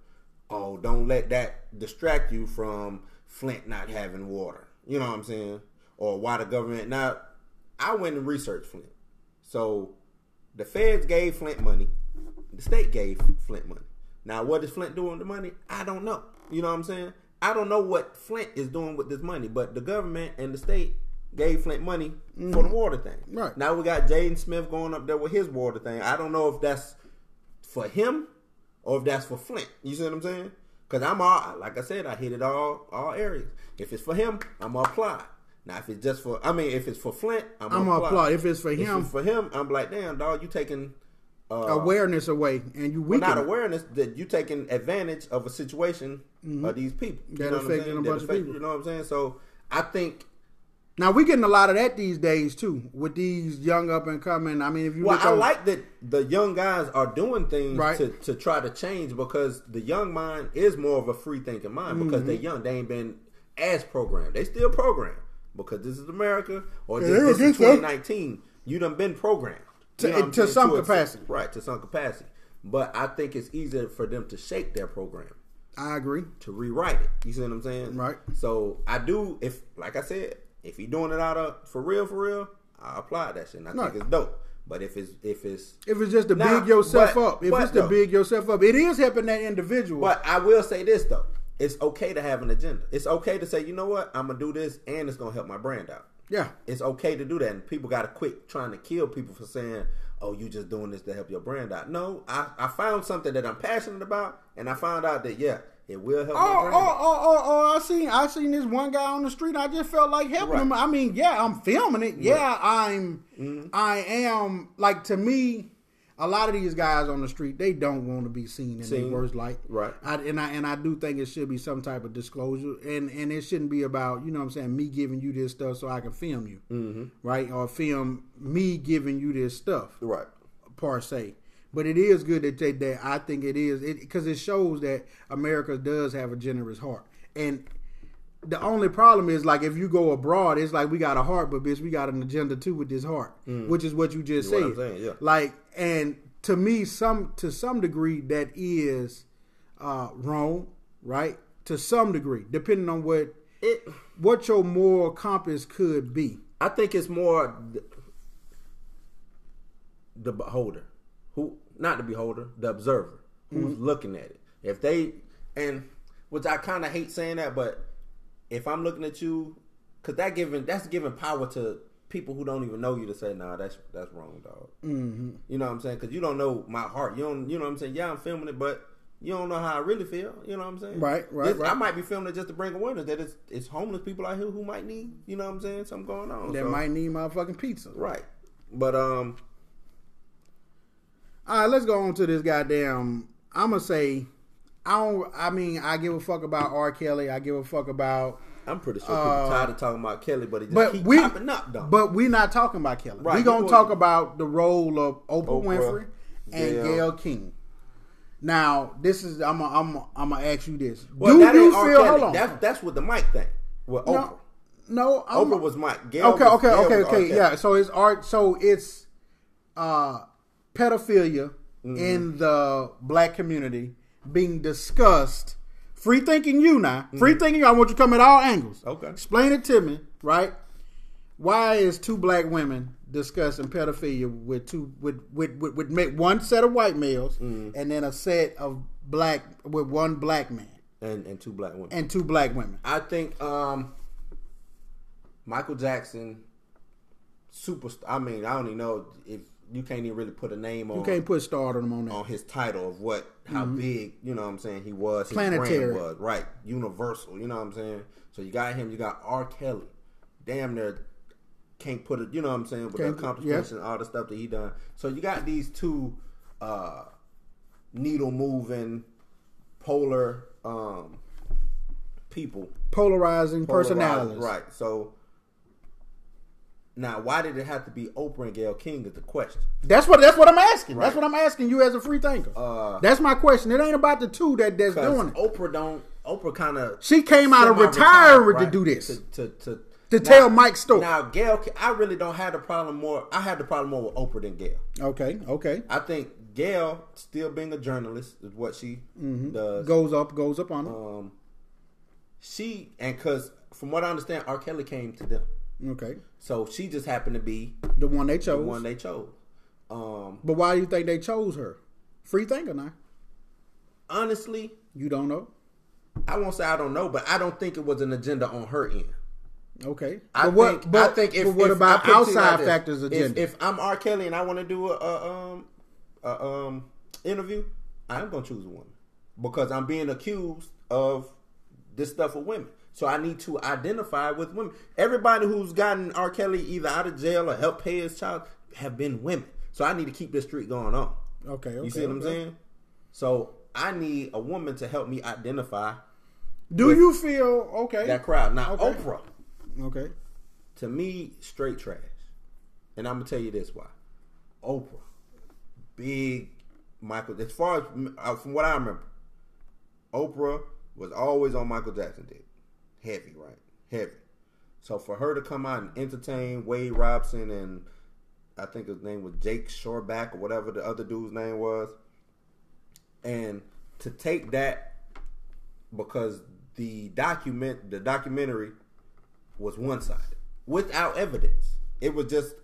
Oh, don't let that distract you from Flint not having water. You know what I'm saying? Or why the government. Now, I went and researched Flint. So, the feds gave Flint money. The state gave Flint money. Now, what is Flint doing with the money? I don't know. You know what I'm saying? I don't know what Flint is doing with this money, but the government and the state gave Flint money for the mm-hmm. water thing. Right. Now we got Jaden Smith going up there with his water thing. I don't know if that's for him or if that's for Flint. You see what I'm saying? Because I'm all like I said, I hit it all all areas. If it's for him, I'm gonna apply. Now if it's just for, I mean, if it's for Flint, I'm, I'm gonna gonna apply. If it's for If him, it's for him, I'm like, damn, dog, you taking uh, awareness away, and you well, weaken. not awareness that you taking advantage of a situation of these people You Mm-hmm. That know what I'm affecting saying? a bunch of people. You know what I'm saying? So I think. Now we're getting a lot of that these days too, with these young up and coming. I mean, if you Well, I on- like that the young guys are doing things Right. to, to try to change because the young mind is more of a free thinking mind because Mm-hmm. they're young. They ain't been as programmed. They still programmed because this is America or Yeah, this, this is get that. 2019. You done been programmed To- You know to some a- capacity. right? To some capacity. But I think it's easier for them to shake their program I agree. to rewrite it. You see what I'm saying? Right. So I do. If like I said, if he doing it out of for real, for real, I apply that shit. And I think it's dope. But if it's if it's If it's just to Nah, big yourself but- up, if but it's to though- big yourself up, it is helping that individual. But I will say this though. It's okay to have an agenda. It's okay to say, you know what, I'm gonna do this and it's gonna help my brand out. Yeah, It's okay to do that. And people gotta quit trying to kill people for saying, Oh, you just doing this to help your brand out. No, I, I found something that I'm passionate about and I found out that yeah, it will help my Oh, brand. oh, out. oh, oh, oh! I seen, I seen this one guy on the street. I just felt like helping Right. him. I mean, yeah, I'm filming it. Yeah, I'm, Mm-hmm. I am like to me, a lot of these guys on the street they don't want to be seen in Seen. their worst light. Right. I, and I and I do think it should be some type of disclosure, and and it shouldn't be about you know what I'm saying me giving you this stuff so I can film you, mm-hmm. right? Or film me giving you this stuff Right. per se. But it is good that they, that I think it is because it, shows that America does have a generous heart. And the only problem is like if you go abroad, it's like we got a heart, but bitch, we got an agenda too with this heart, which is what you just What said. I'm saying, yeah. Like, and to me, some to some degree, that is uh, wrong, right? To some degree, depending on what It. what your moral compass could be. I think it's more the, the beholder, who not the beholder, the observer, who's Mm-hmm. looking at it. If they and which I kind of hate saying that, but if I'm looking at you, because that giving that's giving power to people who don't even know you to say, nah, that's that's wrong, dog. Mm-hmm. You know what I'm saying? Because you don't know my heart. You don't. You know what I'm saying? Yeah, I'm filming it, but. You don't know how I really feel. You know what I'm saying? Right, right, This- I might be filming it just to bring awareness that it's it's homeless people out here who might need. You know what I'm saying? Something going on. That So- might need motherfucking pizza. Right. But um All right, let's go on to this goddamn. I'm gonna say, I don't. I mean, I give a fuck about R. Kelly. I give a fuck about. I'm pretty sure people tired of talking about Kelly, but he just Uh, But keep we, popping up though. but we not talking about Kelly. Right, we gonna you talk about the role of Oprah, Oprah, Winfrey and Gayle. Gail King. Now, this is I'm gonna I'm gonna- I'm gonna ask you this. well, Do you feel? R. Hold on. That's that's with the Mike thing. With Oprah. no, no. I'm, Oprah was Mike. Gayle okay, was, okay, Gayle okay, okay. Yeah. So it's art. So it's uh, pedophilia Mm-hmm. in the black community being discussed. Free thinking, you now. Free thinking. I want you to come at all angles. Mm-hmm. Okay. Explain it to me, right? Why is two black women discussing pedophilia with two with with with, with ma- one set of white males Mm-hmm. and then a set of black with one black man And and two black women. and two black women? I think um Michael Jackson superstar I mean, I don't even know if you can't even really put a name on You can't put star on that. on his title of what how big you know what I'm saying he was his Planetary. was right universal you know what I'm saying so you got him you got R Kelly damn near can't put it you know what I'm saying with the Can't- accomplishments yeah. and all the stuff that he done so you got these two uh needle moving polar um people Polarizing polarized, personalities. right so now why did it have to be Oprah and Gayle King is the question That's what that's what I'm asking. That's what I'm asking you as a free thinker. Uh, that's my question. It ain't about the two that that's doing it. Oprah don't. Oprah kind of. She came out of retirement to do this. To to, to, To tell Mike Stokes. Now Gayle, I really don't have the problem more. I had the problem more with Oprah than Gayle. Okay, okay. I think Gayle, still being a journalist, is what she Mm-hmm. does. Goes up, goes up on it. Um, she and because from what I understand, R. Kelly came to them, Okay, so she just happened to be the one they chose. the one they chose. Um, but why do you think they chose her? Free thinker now. honestly, You don't know. I won't say I don't know, but I don't think it was an agenda on her end. Okay, I but what? think, but, I think if, but what if- about I put it to you outside like this. factors If- agenda? If, I'm R. Kelly and I want to do a, a um a um interview, I'm gonna choose a woman because I'm being accused of this stuff with women. So I need to identify with women. Everybody who's gotten R. Kelly either out of jail or helped pay his child have been women. So I need to keep this streak going on. okay, okay. You see what I'm saying? So I need a woman to help me identify Do you feel okay? that crowd. Now Okay. Oprah. okay. to me, straight trash. And I'm gonna tell you this why. Oprah, big Michael. As far as uh, from what I remember, Oprah was always on Michael Jackson dick, heavy, right? Heavy. So for her to come out and entertain Wade Robson and I think his name was Jake Shoreback or whatever the other dude's name was, and to take that because the document, the documentary was one sided without evidence. It was just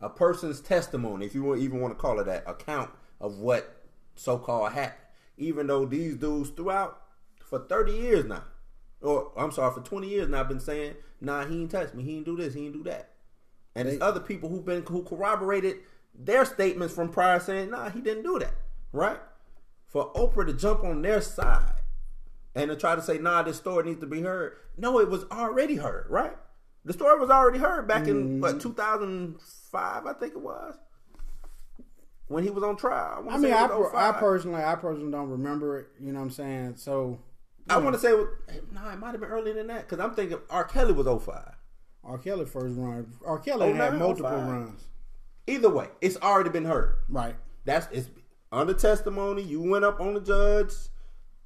a person's testimony, if you even want to call it that, account of what so called happened. Even though these dudes throughout for 30 years now, or I'm sorry, for 20 years now, I've been saying, nah, he ain't touched me, he ain't do this, he ain't do that. And there's other people who've been who corroborated their statements from prior saying, nah, he didn't do that. Right? For Oprah to jump on their side and to try to say, nah, this story needs to be heard. No, it was already heard, right? The story was already heard back in mm-hmm. what 2005, I think it was. when he was on trial. I wanna mean, I, per- I oh personally, I personally don't remember it. You know what I'm saying? So I want to say, was, it might have been earlier than that because I'm thinking R. Kelly was 05. R. Kelly first run. R. Kelly Oh, had multiple 05. runs. Either way, it's already been heard. Right. That's it's under testimony. You went up on the judge,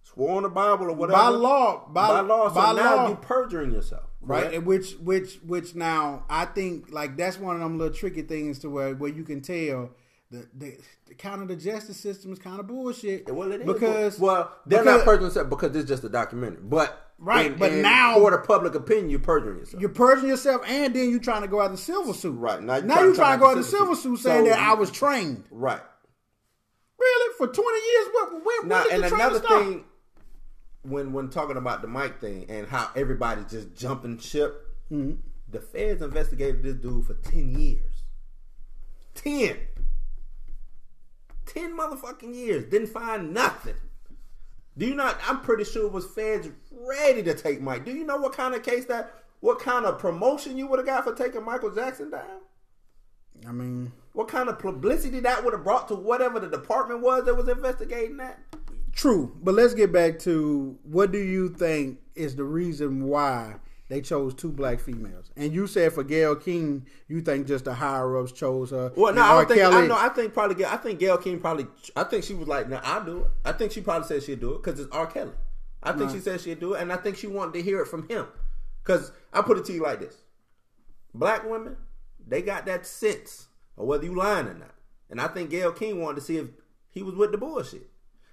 swore on the Bible or whatever. By law, by, by law. So by now law, you perjuring yourself, right? correct? And which, which, which now I think like that's one of them little tricky things to where where you can tell the the, the kind of the justice system is kind of bullshit. Well, it is because well, they're because not perjuring themselves because it's just a documentary. But Right, but now- for the public opinion, you're perjuring yourself. You're purging yourself, and then you're trying to go out the silver suit. Right, now you're now trying you're to trying to go out the silver suit suit. saying So that I was trained. right. Really, for 20 years? What? When, Now, and another thing, when when talking about the Mike thing and how everybody's just jumping ship, Mm-hmm. the feds investigated this dude for ten years. Ten. Ten motherfucking years. Didn't find nothing. Do you not? I'm pretty sure it was feds ready to take Mike. Do you know what kind of case that? What kind of promotion you would have got for taking Michael Jackson down? I mean, What kind of publicity that would have brought to whatever the department was that was investigating that? true. But let's get back to what do you think is the reason why they chose two black females? And you said for Gayle King, you think just the higher ups chose her. Well, no, I don't think. I know. I think probably. I think Gayle King probably. I think she was like, "No, I'll do it." I think she probably said she'd do it because it's R. Kelly. I think she said she'd do it, and I think she wanted to hear it from him. Because I put it to you like this: Black women, they got that sense of whether you lying or not, and I think Gayle King wanted to see if he was with the bullshit,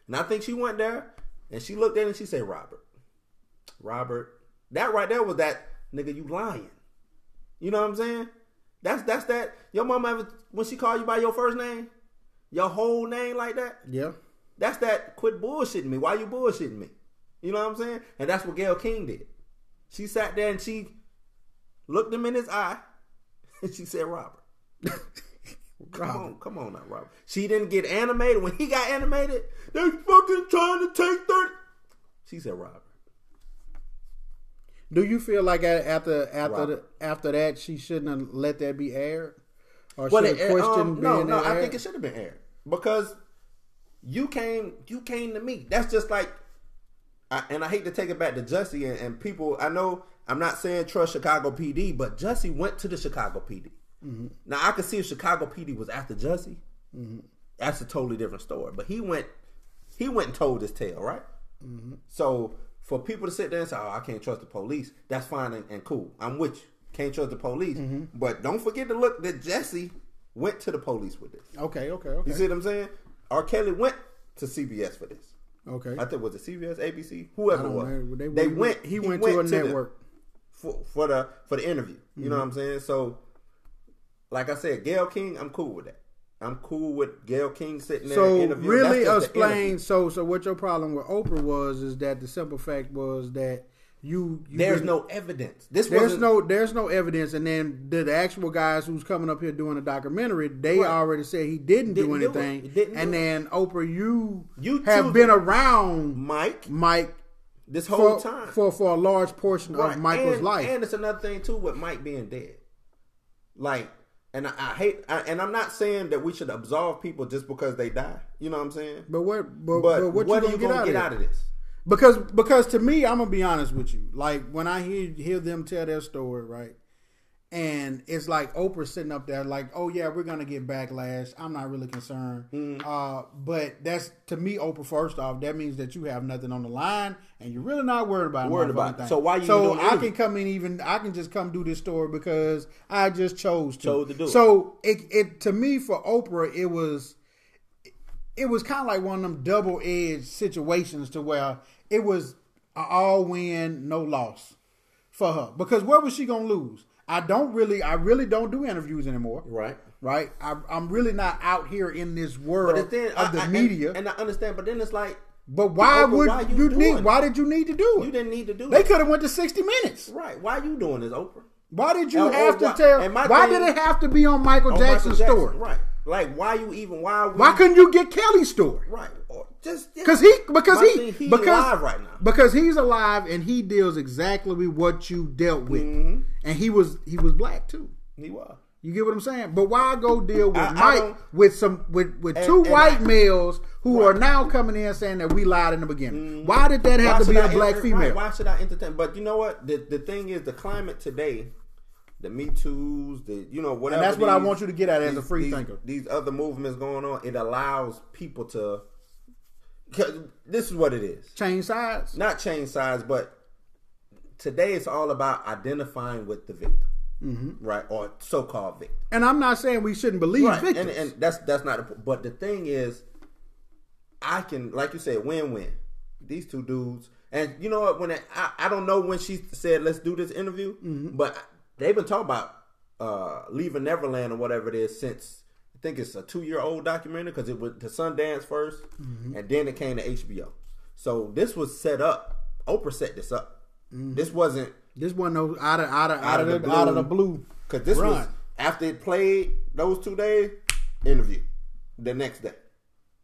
and I think she went there and she looked at him and she said, "Robert, Robert, that right there was that nigga. You lying." You know what I'm saying? That's that's that. Your mama ever when she called you by your first name, your whole name like that. Yeah. That's that. Quit bullshitting me. Why you bullshitting me? You know what I'm saying? And that's what Gayle King did. She sat there and she looked him in his eye, and she said, "Robert, come on, come on now, Robert." She didn't get animated when he got animated. They fucking trying to take thirty. She said, "Robert." Do you feel like after after the, after that she shouldn't have let that be aired, or Well, should it, question um, no, no, I aired? think it should have been aired because you came, you came to me. That's just like, I, and I hate to take it back to Jussie and, and people. I know I'm not saying trust Chicago PD, but Jussie went to the Chicago PD. Mm-hmm. Now I could see if Chicago PD was after Jussie, that's a totally different story. But he went, he went and told his tale, right? Mm-hmm. So for people to sit there and say, "Oh, I can't trust the police," that's fine and, and cool. I'm with you. Can't trust the police, Mm-hmm. but don't forget to look that Jussie went to the police with this. Okay, okay, okay, You see what I'm saying? R. Kelly went to CBS for this. okay. I think it was it CBS, ABC, whoever it was. know. They, They- went. he went to a the- network. for, for the for the interview. You know what I'm Mm-hmm. saying? So, like I said, Gayle King, I'm cool with that. I'm cool with Gayle King sitting there. So interviewing. really That's just the explain. So so what your problem with Oprah was is that the simple fact was that you, you There's no evidence. This There's no there's no evidence, and then the, the actual guys who's coming up here doing a documentary, they Right. already said he didn't, Didn't do do anything. He didn't and do then Oprah, you You have been around Mike Mike this whole for, time. for for a large portion Right. of Michael's and, life. And it's another thing too with Mike being dead. Like, and I, I hate, I, and I'm not saying that we should absolve people just because they die. You know what I'm saying? but what but, But, but what, what, you are gonna you get, gonna out, get of out of this? Because because to me, I'm gonna be honest with you. Like when I hear hear them tell their story, right? And it's like Oprah sitting up there, like, "Oh yeah, we're gonna get backlash." I'm not really concerned, Mm-hmm. uh, but that's to me, Oprah. First off, that means that you have nothing on the line, and you're really not worried about Worried about it. thing. So why you So I can come in even. I can just come do this story because I just chose to. Chose to do it. So it, it to me for Oprah, it was it was kind of like one of them double edged situations to where it was all win, no loss for her. Because what was she gonna lose? I don't really, I really don't do interviews anymore. Right. Right. I, I'm really not out here in this world But then of the I, I- media. and, and I understand. But then it's like, but why Oprah, would why you, you need? it? Why did you need to do it? you didn't need to do they it. They could have went to 60 minutes. Right? Why are you doing this, Oprah? Why did you have to why- tell? Why thing- did it have to be on Michael On Jackson's Michael Jackson, story? right? Like, why you even? Why? Why couldn't you get Kelly's story? Right. Or just. Because he, because he, he because alive right now. because he's alive and he deals exactly with what you dealt with, Mm-hmm. and he was he was black too. he was. You get what I'm saying? But why go deal with I- I Mike don't- with some with with And- two and white I- males who Right. are now coming in saying that we lied in the beginning? Why did that have Why to be a I black enter- female? right, why should I entertain? But you know what? The the thing is, the climate today, the Me Too's, the you know whatever. And that's what I want you to get at as a free these- thinker. These other movements going on, it allows people to. This is what it is. Change sides. Not change sides, but today it's all about identifying with the victim, Mm-hmm. right, or so-called victim. And I'm not saying we shouldn't believe Right, victims. and, and that's that's not. The, but the thing is, I can, like you said, win-win. These two dudes, and you know what? When it, I I don't know when she said let's do this interview, Mm-hmm. but they've been talking about uh leaving Neverland or whatever it is since think it's a two-year-old documentary because it went to Sundance 1st Mm-hmm. and then it came to HBO. So this was set up. Oprah set this up. Mm-hmm. This wasn't this one no out of out of out, of, the, out of the blue. because this Run. was after it played those two days, interview the next day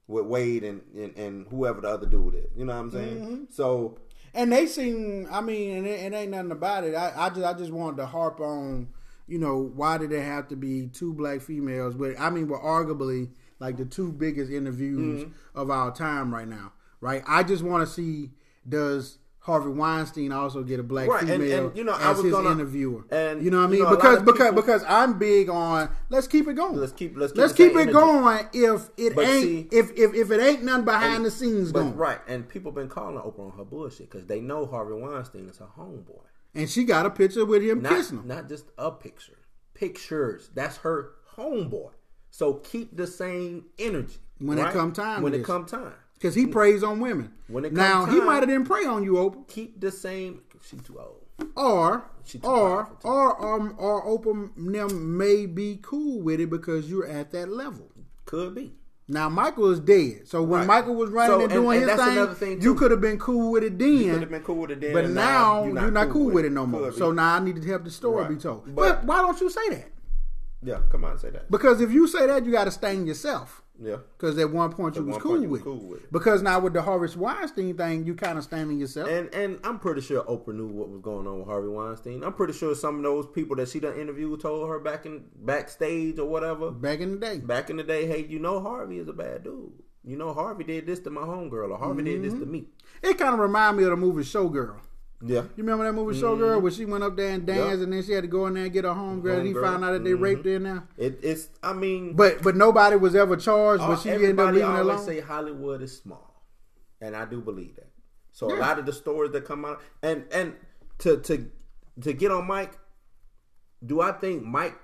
with Wade and, and, and whoever the other dude is. You know what I'm saying? Mm-hmm. So And they seem. I mean, and it, it ain't nothing about it. I, I just I just wanted to harp on. You know, why did it have to be two black females? But I mean, we're arguably like the two biggest interviews Mm-hmm. of our time right now, right? I just want to see does Harvey Weinstein also get a black Right, female and, you know, as I was his gonna- interviewer? and, you know what I mean? know, because because people- because I'm big on let's keep it going. let's keep let's keep, Let's keep it energy. going. If it But ain't see- if, if if it ain't none behind And- the scenes But, going, right, and people been calling Oprah on her bullshit because they know Harvey Weinstein is her homeboy. And she got a picture with him Not, kissing him. not just a picture, pictures. That's her homeboy. So keep the same energy When it come time When it this. come time. Because he preys on women. When it now comes he might have didn't prey on you, Oprah, Keep the same. She too old. or She too or powerful, or um or Oprah them may be cool with it because you're at that level. Could be. Now Michael is dead, so when Right. Michael was running So, and and- doing and his thing, thing, you could have been cool with it then. You could have been cool with it then. but and now, you're not, cool with it no more. So now I need to have the story Right. be told. But, But- why don't you say that? yeah, come on, say that. Because if you say that, you got to stain yourself. Yeah, Because at one point you was cool, point with, cool with it. Because now with the Harvey Weinstein thing, you kind of standing yourself. and and I'm pretty sure Oprah knew what was going on with Harvey Weinstein. I'm pretty sure some of those people that she done interviewed told her back in backstage or whatever back in the day. back in the day, hey, you know Harvey is a bad dude. You know Harvey did this to my homegirl, or Harvey did this to mm-hmm. me. It kind of remind me of the movie Showgirl. Yeah, You remember that movie Showgirl where she went up there and danced, Yep. and then she had to go in there and get her homegirl. and he Homegirl. found out that they Mhm. raped her in there. it, it's. I mean, But but nobody was ever charged. all- But she ended up leaving always alone. say Hollywood is small, and I do believe that. So Yeah. a lot of the stories that come out, and and to to to get on Mike, do I think Mike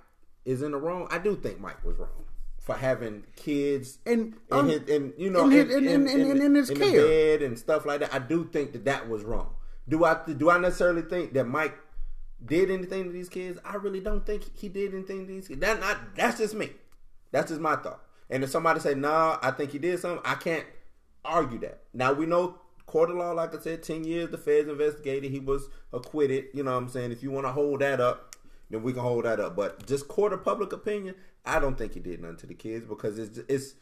is in the wrong? I do think Mike was wrong for having kids And, and, um, his, and you know in in, his- in- in- his care. bed and stuff like that. I do think that that was wrong. Do I do I necessarily think that Mike did anything to these kids? I really don't think he did anything to these kids. That not that's just me. That's just my thought. And if somebody say, "Nah, I think he did something," I can't argue that. Now we know court of law, like I said, ten years. The feds investigated. He was acquitted. You know what I'm saying? If you want to hold that up, then we can hold that up. But just court of public opinion, I don't think he did nothing to the kids because it's it's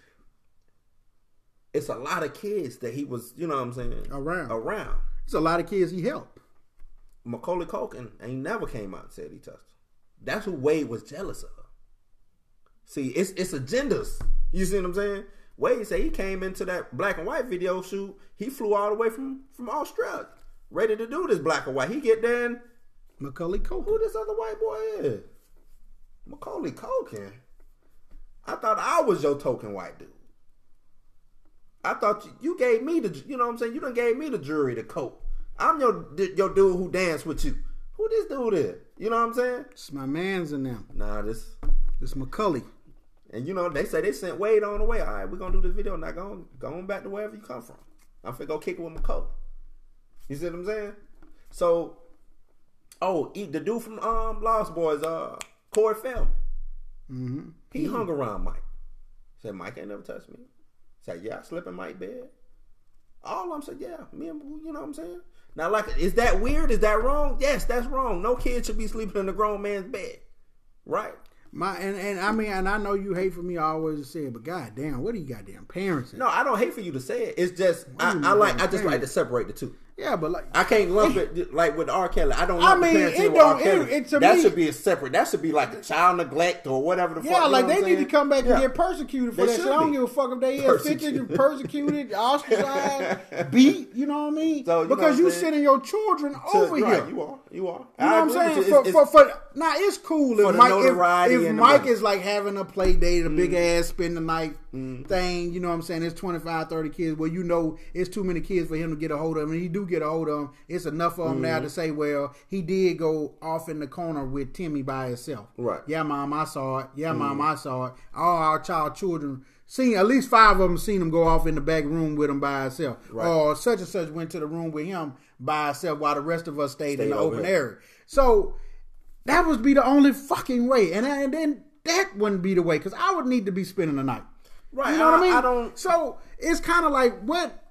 it's a lot of kids that he was. You know what I'm saying? Around. around. It's a lot of kids he helped. Macaulay Culkin ain't never came out and said he touched her. That's who Wade was jealous of. See, it's it's agendas. You see what I'm saying? Wade said he came into that black and white video shoot. He flew all the way from from Australia, ready to do this black and white. He get there and Macaulay Culkin. who this other white boy is? Macaulay Culkin. I thought I was your token white dude. I thought you, you gave me the, you know what I'm saying? You done gave me the jury, to cope. I'm your your dude who danced with you. Who this dude is? You know what I'm saying? It's my man's in them. Nah, this, It's Macaulay. and you know they say they sent Wade on the way. All right, we're gonna do this video. Now go on, go on back to wherever you come from. I'm finna go kick it with Macaulay. You see what I'm saying? So, oh, the dude from um Lost Boys, uh, Corey Feldman. Mm-hmm. He hung around Mike. Said Mike ain't never touched me. Said yeah, I slept in Mike's bed. All of them said yeah, me and you know what I'm saying. Now, like, is that weird? Is that wrong? Yes, that's wrong. No kid should be sleeping in a grown man's bed, right? My and, and I mean and I know you hate for me always to say it, but goddamn, what are you goddamn parents? in? No, I don't hate for you to say it. It's just I, I like I just understand? like to separate the two. Yeah, but like I can't lump it like with R. Kelly. I don't. I mean, it in with R. don't- Kelly. it- it- that me- should be a separate. That should be like a child neglect or whatever the fuck. Yeah, like they need to come back Yeah. and get persecuted for They that shit. I don't give a fuck if they is Persecuted. persecuted, persecuted, ostracized, beat. You know what I mean? So, you because you sending your children To- over right, here. You are. You are. You know what I'm saying? For, it's, for, for, now it's cool if Mike, if, if Mike is like having a play date, a big Mm. ass spend the night thing. You know what I'm saying? It's 25, 30 kids. Well, you know it's too many kids for him to get a hold of. And he do get a hold of them. It's enough of them now Mm-hmm. to say, well, he did go off in the corner with Timmy by himself. Right. Mm-hmm. Yeah, mom, I saw it. Yeah, mom, I saw it. All our child children. Seen at least five of them seen him go off in the back room with him by himself, Right. or such and such went to the room with him by himself while the rest of us stayed, in the open here. area. So that would be the only fucking way, and, and then that wouldn't be the way because I would need to be spending the night. Right, You know what I I- mean? I don't- So it's kind of like what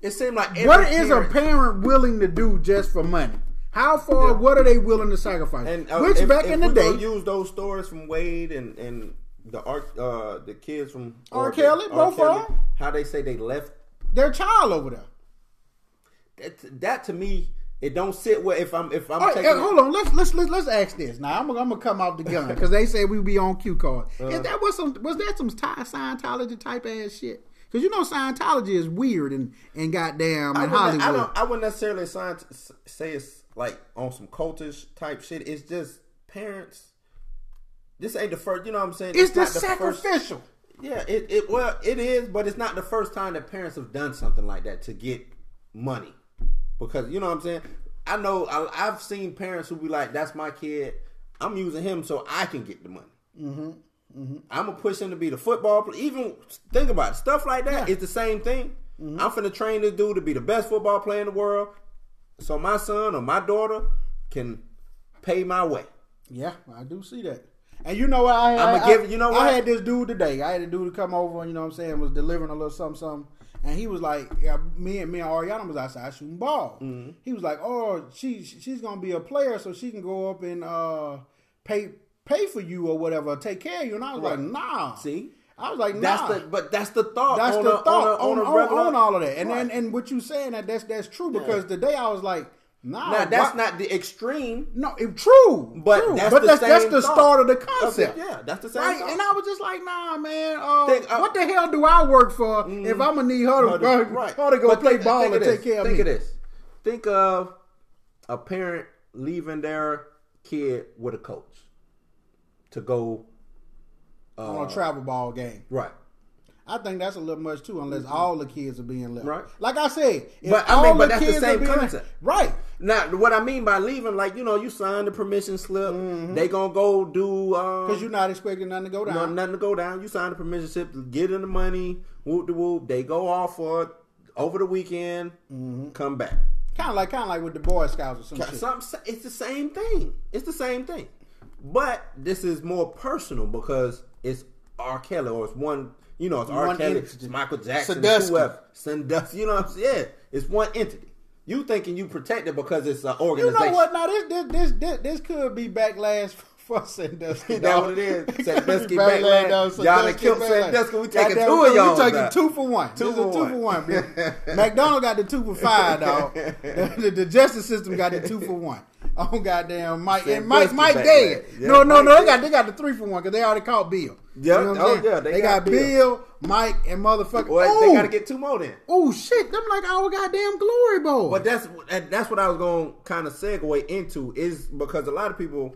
It seemed like every what is a parent- parent willing to do just for money? How far? Yeah. What are they willing to sacrifice? And uh, Which if, back if in the day, use those stories from Wade and and the art uh the kids from R. Kelly, the- both of them. how they say they left their child over there. that, that to me it don't sit well if I'm if I'm right, taking hold on. Let's let's let's, let's ask this. Now I'm, gonna- I'm gonna come off the gun because they say we be on cue card. Uh-huh. Is that was some was that some Thai Scientology type ass shit? Because you know Scientology is weird and and goddamn I in Hollywood. I don't I wouldn't necessarily say it's like on some cultish type shit. It's just parents. This ain't the first. You know what I'm saying? it's the not first- sacrificial. Yeah, it, it well it is, but it's not the first time that parents have done something like that to get money. Because you know what I'm saying. I know I, I've seen parents who be like, "That's my kid. I'm using him so I can get the money. Mm-hmm. I'm gonna push him to be the football player. Even think about it, stuff like that. Yeah. It's the same thing. Mm-hmm. I'm finna train this dude to be the best football player in the world, so my son or my daughter can pay my way. Yeah, I do see that. And you know what? I, I'ma I, give- you know what? I had this dude today. I had a dude to come over, and you know what I'm saying, was delivering a little something, something. And he was like, yeah, me and me and Ariana was outside shooting ball. Mm-hmm. He was like, oh, she she's gonna be a player, so she can go up and uh, pay pay for you or whatever, take care of you. And I was Right. like, nah. See? I was like, nah. That's the but that's the thought. That's on the a, thought on, a, on, a on, on all of that. And Right. and, and what you saying that that's that's true because today I was like, nah. now that's why- not the extreme. no, it, true, But true. that's but the that's, that's the thought. start of the concept. yeah, that's the same. Right, thought. and I was just like, nah, man. Uh, Think, uh, what the hell do I work for if I'm gonna need her to, her, her to go But play think- ball think and take care of think me? of this. Think of a parent leaving their kid with a coach to go. Uh, on a travel ball game. right. I think that's a little much too, unless all the kids are being left. Right. Like I said, if But, I all mean, but the that's the kids are same being- concept. right? Now, what I mean by leaving, like you know, you sign the permission slip. They gonna go do um, Because you're not expecting nothing to go no, down. nothing to go down. You sign the permission slip, get in the money, whoop the whoop. They go off for it over the weekend, come back. Kind of like, kind of like with the Boy Scouts or some. Something, it's the same thing. It's the same thing, but this is more personal because it's R. Kelly or it's one. You know, it's R. One Kelly, entity. it's Michael Jackson, Sandusky. whoever. Sandusky. You know what I'm saying? Yeah, it's one entity. You thinking you protect it because it's an organization? You know what? Now this this this this, could be backlash for Sandusky. That dog. what it is? Sandusky be backlash. Y'all done killed. Sandusky. We taking two of y'all We taking two for one. Two This for is two one. for one. McDonald got the two for five, dog. The, the- the justice system got the two for one. Oh goddamn, Mike and Mike Mike dead. Yeah, no, no, Mike no. They got they got the three for one because they already caught Bill. Yeah, You know oh, saying? yeah, they, they got, got Bill. Mike, and motherfucker. Well, they got to get two more then. Oh shit! Them like our goddamn glory boy. But that's that's what I was going to kind of segue into is because a lot of people,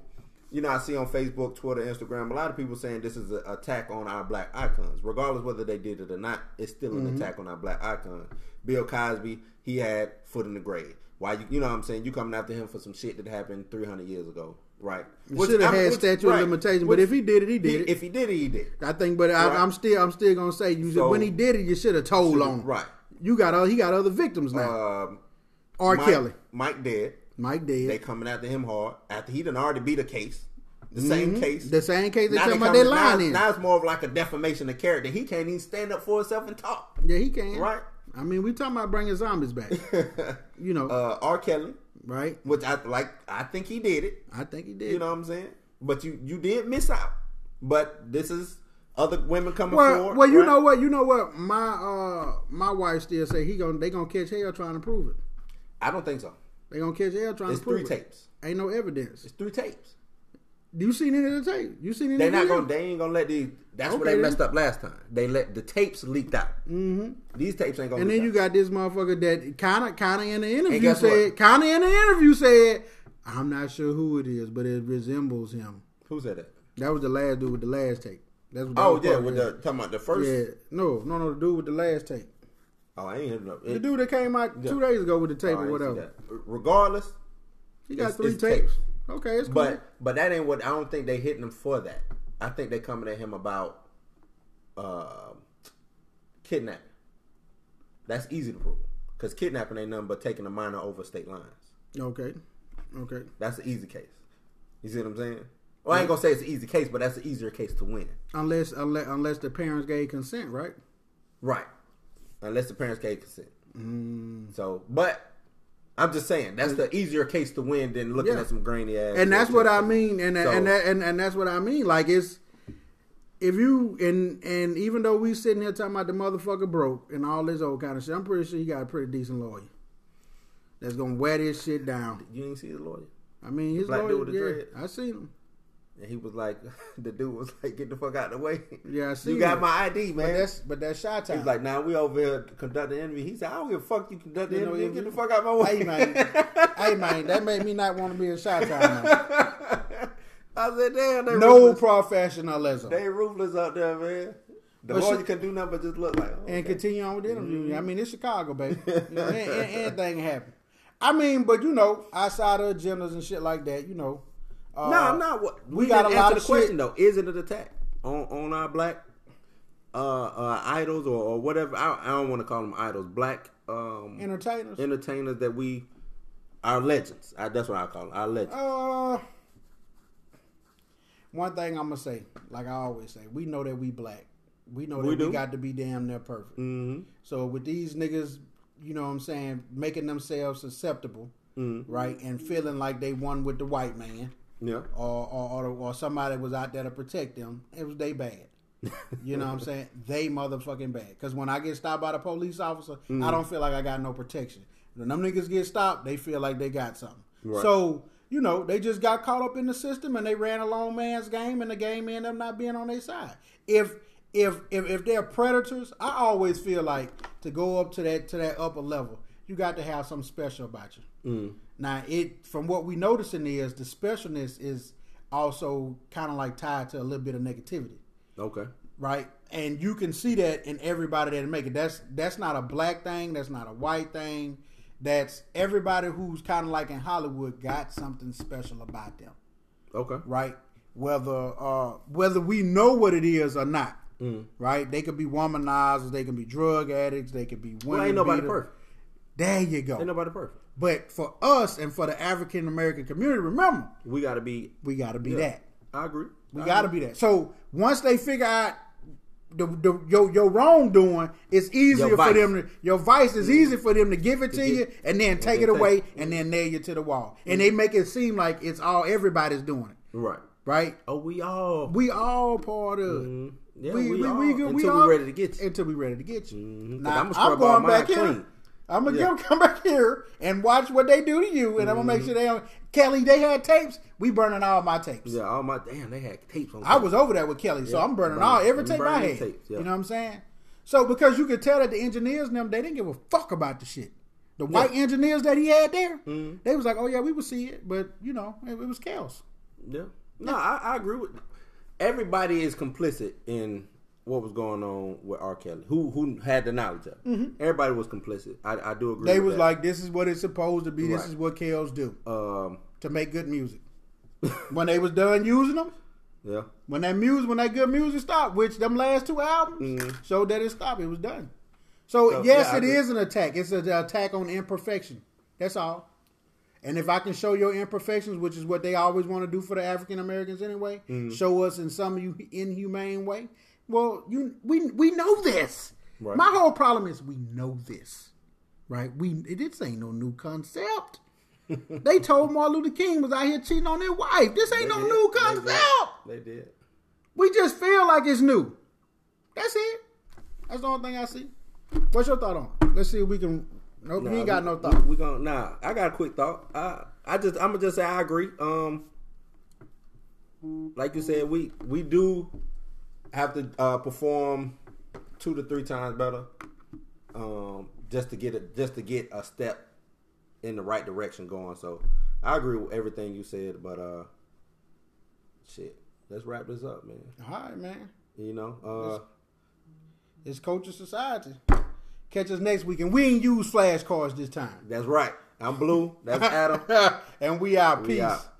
you know, I see on Facebook, Twitter, Instagram, a lot of people saying this is an attack on our black icons, regardless whether they did it or not. It's still an mm-hmm. attack on our black icons. Bill Cosby, he had foot in the grave. Why you, you know what I'm saying? You coming after him for some shit that happened 300 years ago, right? Should have had which- statute of right. limitation, Which- but if he did it, he did it. If he did it, he did. it. I think, but I, Right. I'm still, I'm still gonna say, you So- when he did it, you should have told on him. right. You got, other, he got other victims now. Um, R. Mike, Kelly, Mike dead. Mike dead. They coming after him hard after he done already beat a case, the same case. Mm-hmm. The same case they talking about they coming- now, lying in. now it's more of like a defamation of character. He can't even stand up for himself and talk. Yeah, he can. Right. I mean, we talking about bringing zombies back. you know, Uh, R. Kelly, right? which I like, I think he did it. I think he did. You know what I'm saying? But you you did miss out. But this is other women coming well, forward. well, you right? know what? You know what? My uh, my wife still say he gonna they gonna catch hell trying to prove it. I don't think so. They gonna catch hell trying It's to prove it. It's three tapes. Ain't no evidence. It's three tapes. Do you seen any of the tape? You seen any? They're of not the gonna. They ain't gonna let these. That's Okay, where they messed up last time. They let the tapes leaked out. Mhm. These tapes ain't gonna. And then you got this motherfucker that kind of, kind of in the interview said, kind of in the interview said, I'm not sure who it is, but it resembles him. Who said that? That was the last dude with the last tape. That's what Oh yeah, with the talking about the first. yeah, no, no, no, the dude with the last tape, Oh, I ain't heard no. the dude that came out two days ago with the tape Oh, or whatever. Regardless, He got three tapes. tapes. Okay, it's cool. but but that ain't what I don't think they hitting him for that. I think they coming at him about uh, kidnapping. That's easy to prove because kidnapping ain't nothing but taking a minor over state lines. okay, okay. That's an easy case. You see what I'm saying? Well, I ain't gonna say it's an easy case, but that's an easier case to win. Unless, unless, unless the parents gave consent, right? Right. Unless the parents gave consent. Mm. So, but I'm just saying that's the easier case to win than looking Yeah. at some grainy ass. and that's what I mean, and So- and that, and and that's what I mean. Like it's if you and and even though we sitting here talking about the motherfucker broke and all this old kind of shit, I'm pretty sure you got a pretty decent lawyer that's gonna wear this shit down. You ain't see the lawyer, I mean, his Black lawyer, dude with the yeah, dread? I seen him. And he was like, the dude was like, "Get the fuck out of the way." Yeah, I seen You got my ID, But man. that's but that's shot He's like, "Now we over here conducting interview." He said, "I don't give a fuck. You conduct the You interview. Get the fuck out of my way." hey man, hey man, that made me not want to be a shot time. Man. I said, "Damn, they No ruthless. professionalism. They ruthless out there, man." The But she- can do nothing but just look like, oh, and okay. continue on with the interview. Mm-hmm. I mean, it's Chicago, baby. You know, an- an- anything can happen. I mean, but you know, outside of agendas and shit like that, you know. Uh, No, I'm not. What we we, got got a to lot answer of the question though. Is it an attack on on our black uh, uh, idols or, or whatever? I, I don't want to call them idols. Black um, entertainers. entertainers that we our legends. I, that's what I call them. Our legends. Uh, one thing I'm gonna say, like I always say, we know that we black. We know that We we, got to be damn near perfect. hmm So with these niggas, you know what I'm saying, making themselves susceptible, Mhm. right, and feeling like they won with the white man. Yeah. or or, or or somebody was out there to protect them, it was they bad. You know what I'm saying? They motherfucking bad. Because when I get stopped by the police officer, Mm-hmm. I don't feel like I got no protection. When them niggas get stopped, they feel like they got something. Right. So you know they just got caught up in the system and they ran a long man's game, and the game ended up not being on their side. If if if if they're predators, I always feel like to go up to that to that upper level, you got to have something special about you. Mm. Now, it from what we're noticing is the specialness is also kind of like tied to a little bit of negativity, Okay. right? And you can see that in everybody that make it. That's that's not a black thing. That's not a white thing. That's everybody who's kind of like in Hollywood got something special about them, Okay. right? Whether uh, whether we know what it is or not, Mm. right? They could be womanizers, they can be drug addicts, they could be women. Well, ain't nobody beaters. perfect. There you go. Ain't nobody perfect. But for us and for the African American community, remember, We got to be. we got to be Yeah. that. I agree. We got to be that. So once they figure out the, the your your wrongdoing, it's easier for them to your vice is easy for them to give it to To you get- and then take then it take away and then nail you to the wall. And they make it seem like it's all everybody's doing it, Right. right? Oh, we all. We all part of. Mhm. Yeah, we, we, we, all, we, until we we all, ready to get you. Until we're ready to get you. Mhm. 'Cause Now, I'ma I'm, going back clean. I'm gonna Yeah. come back here and watch what they do to you, and I'm gonna make sure they don't. Kelly, they had tapes. We burning all my tapes. Yeah, all my damn, they had tapes on. I was over there with Kelly, so I'm burning burn- all every tape I had. tapes, yeah. You know what I'm saying? So because you could tell that the engineers and them they didn't give a fuck about the shit. The white engineers that he had there, Mhm. they was like, "Oh yeah, we would see it," but you know, it, it was chaos. Yeah. No, I, I agree with. Everybody is complicit in what was going on with R. Kelly. Who who had the knowledge of? it. Everybody was complicit. I, I do agree. Mm-hmm. They was that. like, "This is what it's supposed to be. This Right. is what KLs do um, to make good music." when they was done using them, yeah, when that music, when that good music stopped, which them last two albums Mhm. showed that it stopped, it was done. So, So, yes, yeah, it is an attack. It's an attack on imperfection. That's all. And if I can show your imperfections, which is what they always want to do for the African Americans anyway, Mm-hmm. show us in some inhumane way. Well, you we we know this. Right. My whole problem is we know this, right? We this ain't no new concept. they told Martin Luther King was out here cheating on their wife. This ain't They no did. new They did. concept. They did. We just feel like it's new. That's it. That's the only thing I see. What's your thought on? it? Let's see if we can Nope, Nah, you ain't got we- no we- thought. We, gonna nah. I got a quick thought. I I just I'm gonna just say I agree. Um, like you said, we we do have to uh, perform two to three times better, um, just to get it just to get a step in the right direction going. So I agree with everything you said, but uh, shit, let's wrap this up, man. All right, man. You know, uh, It's Culture Society. Catch us next week, and we ain't use flashcards this time. that's right. I'm blue. That's Adam. and we out. We Peace. out.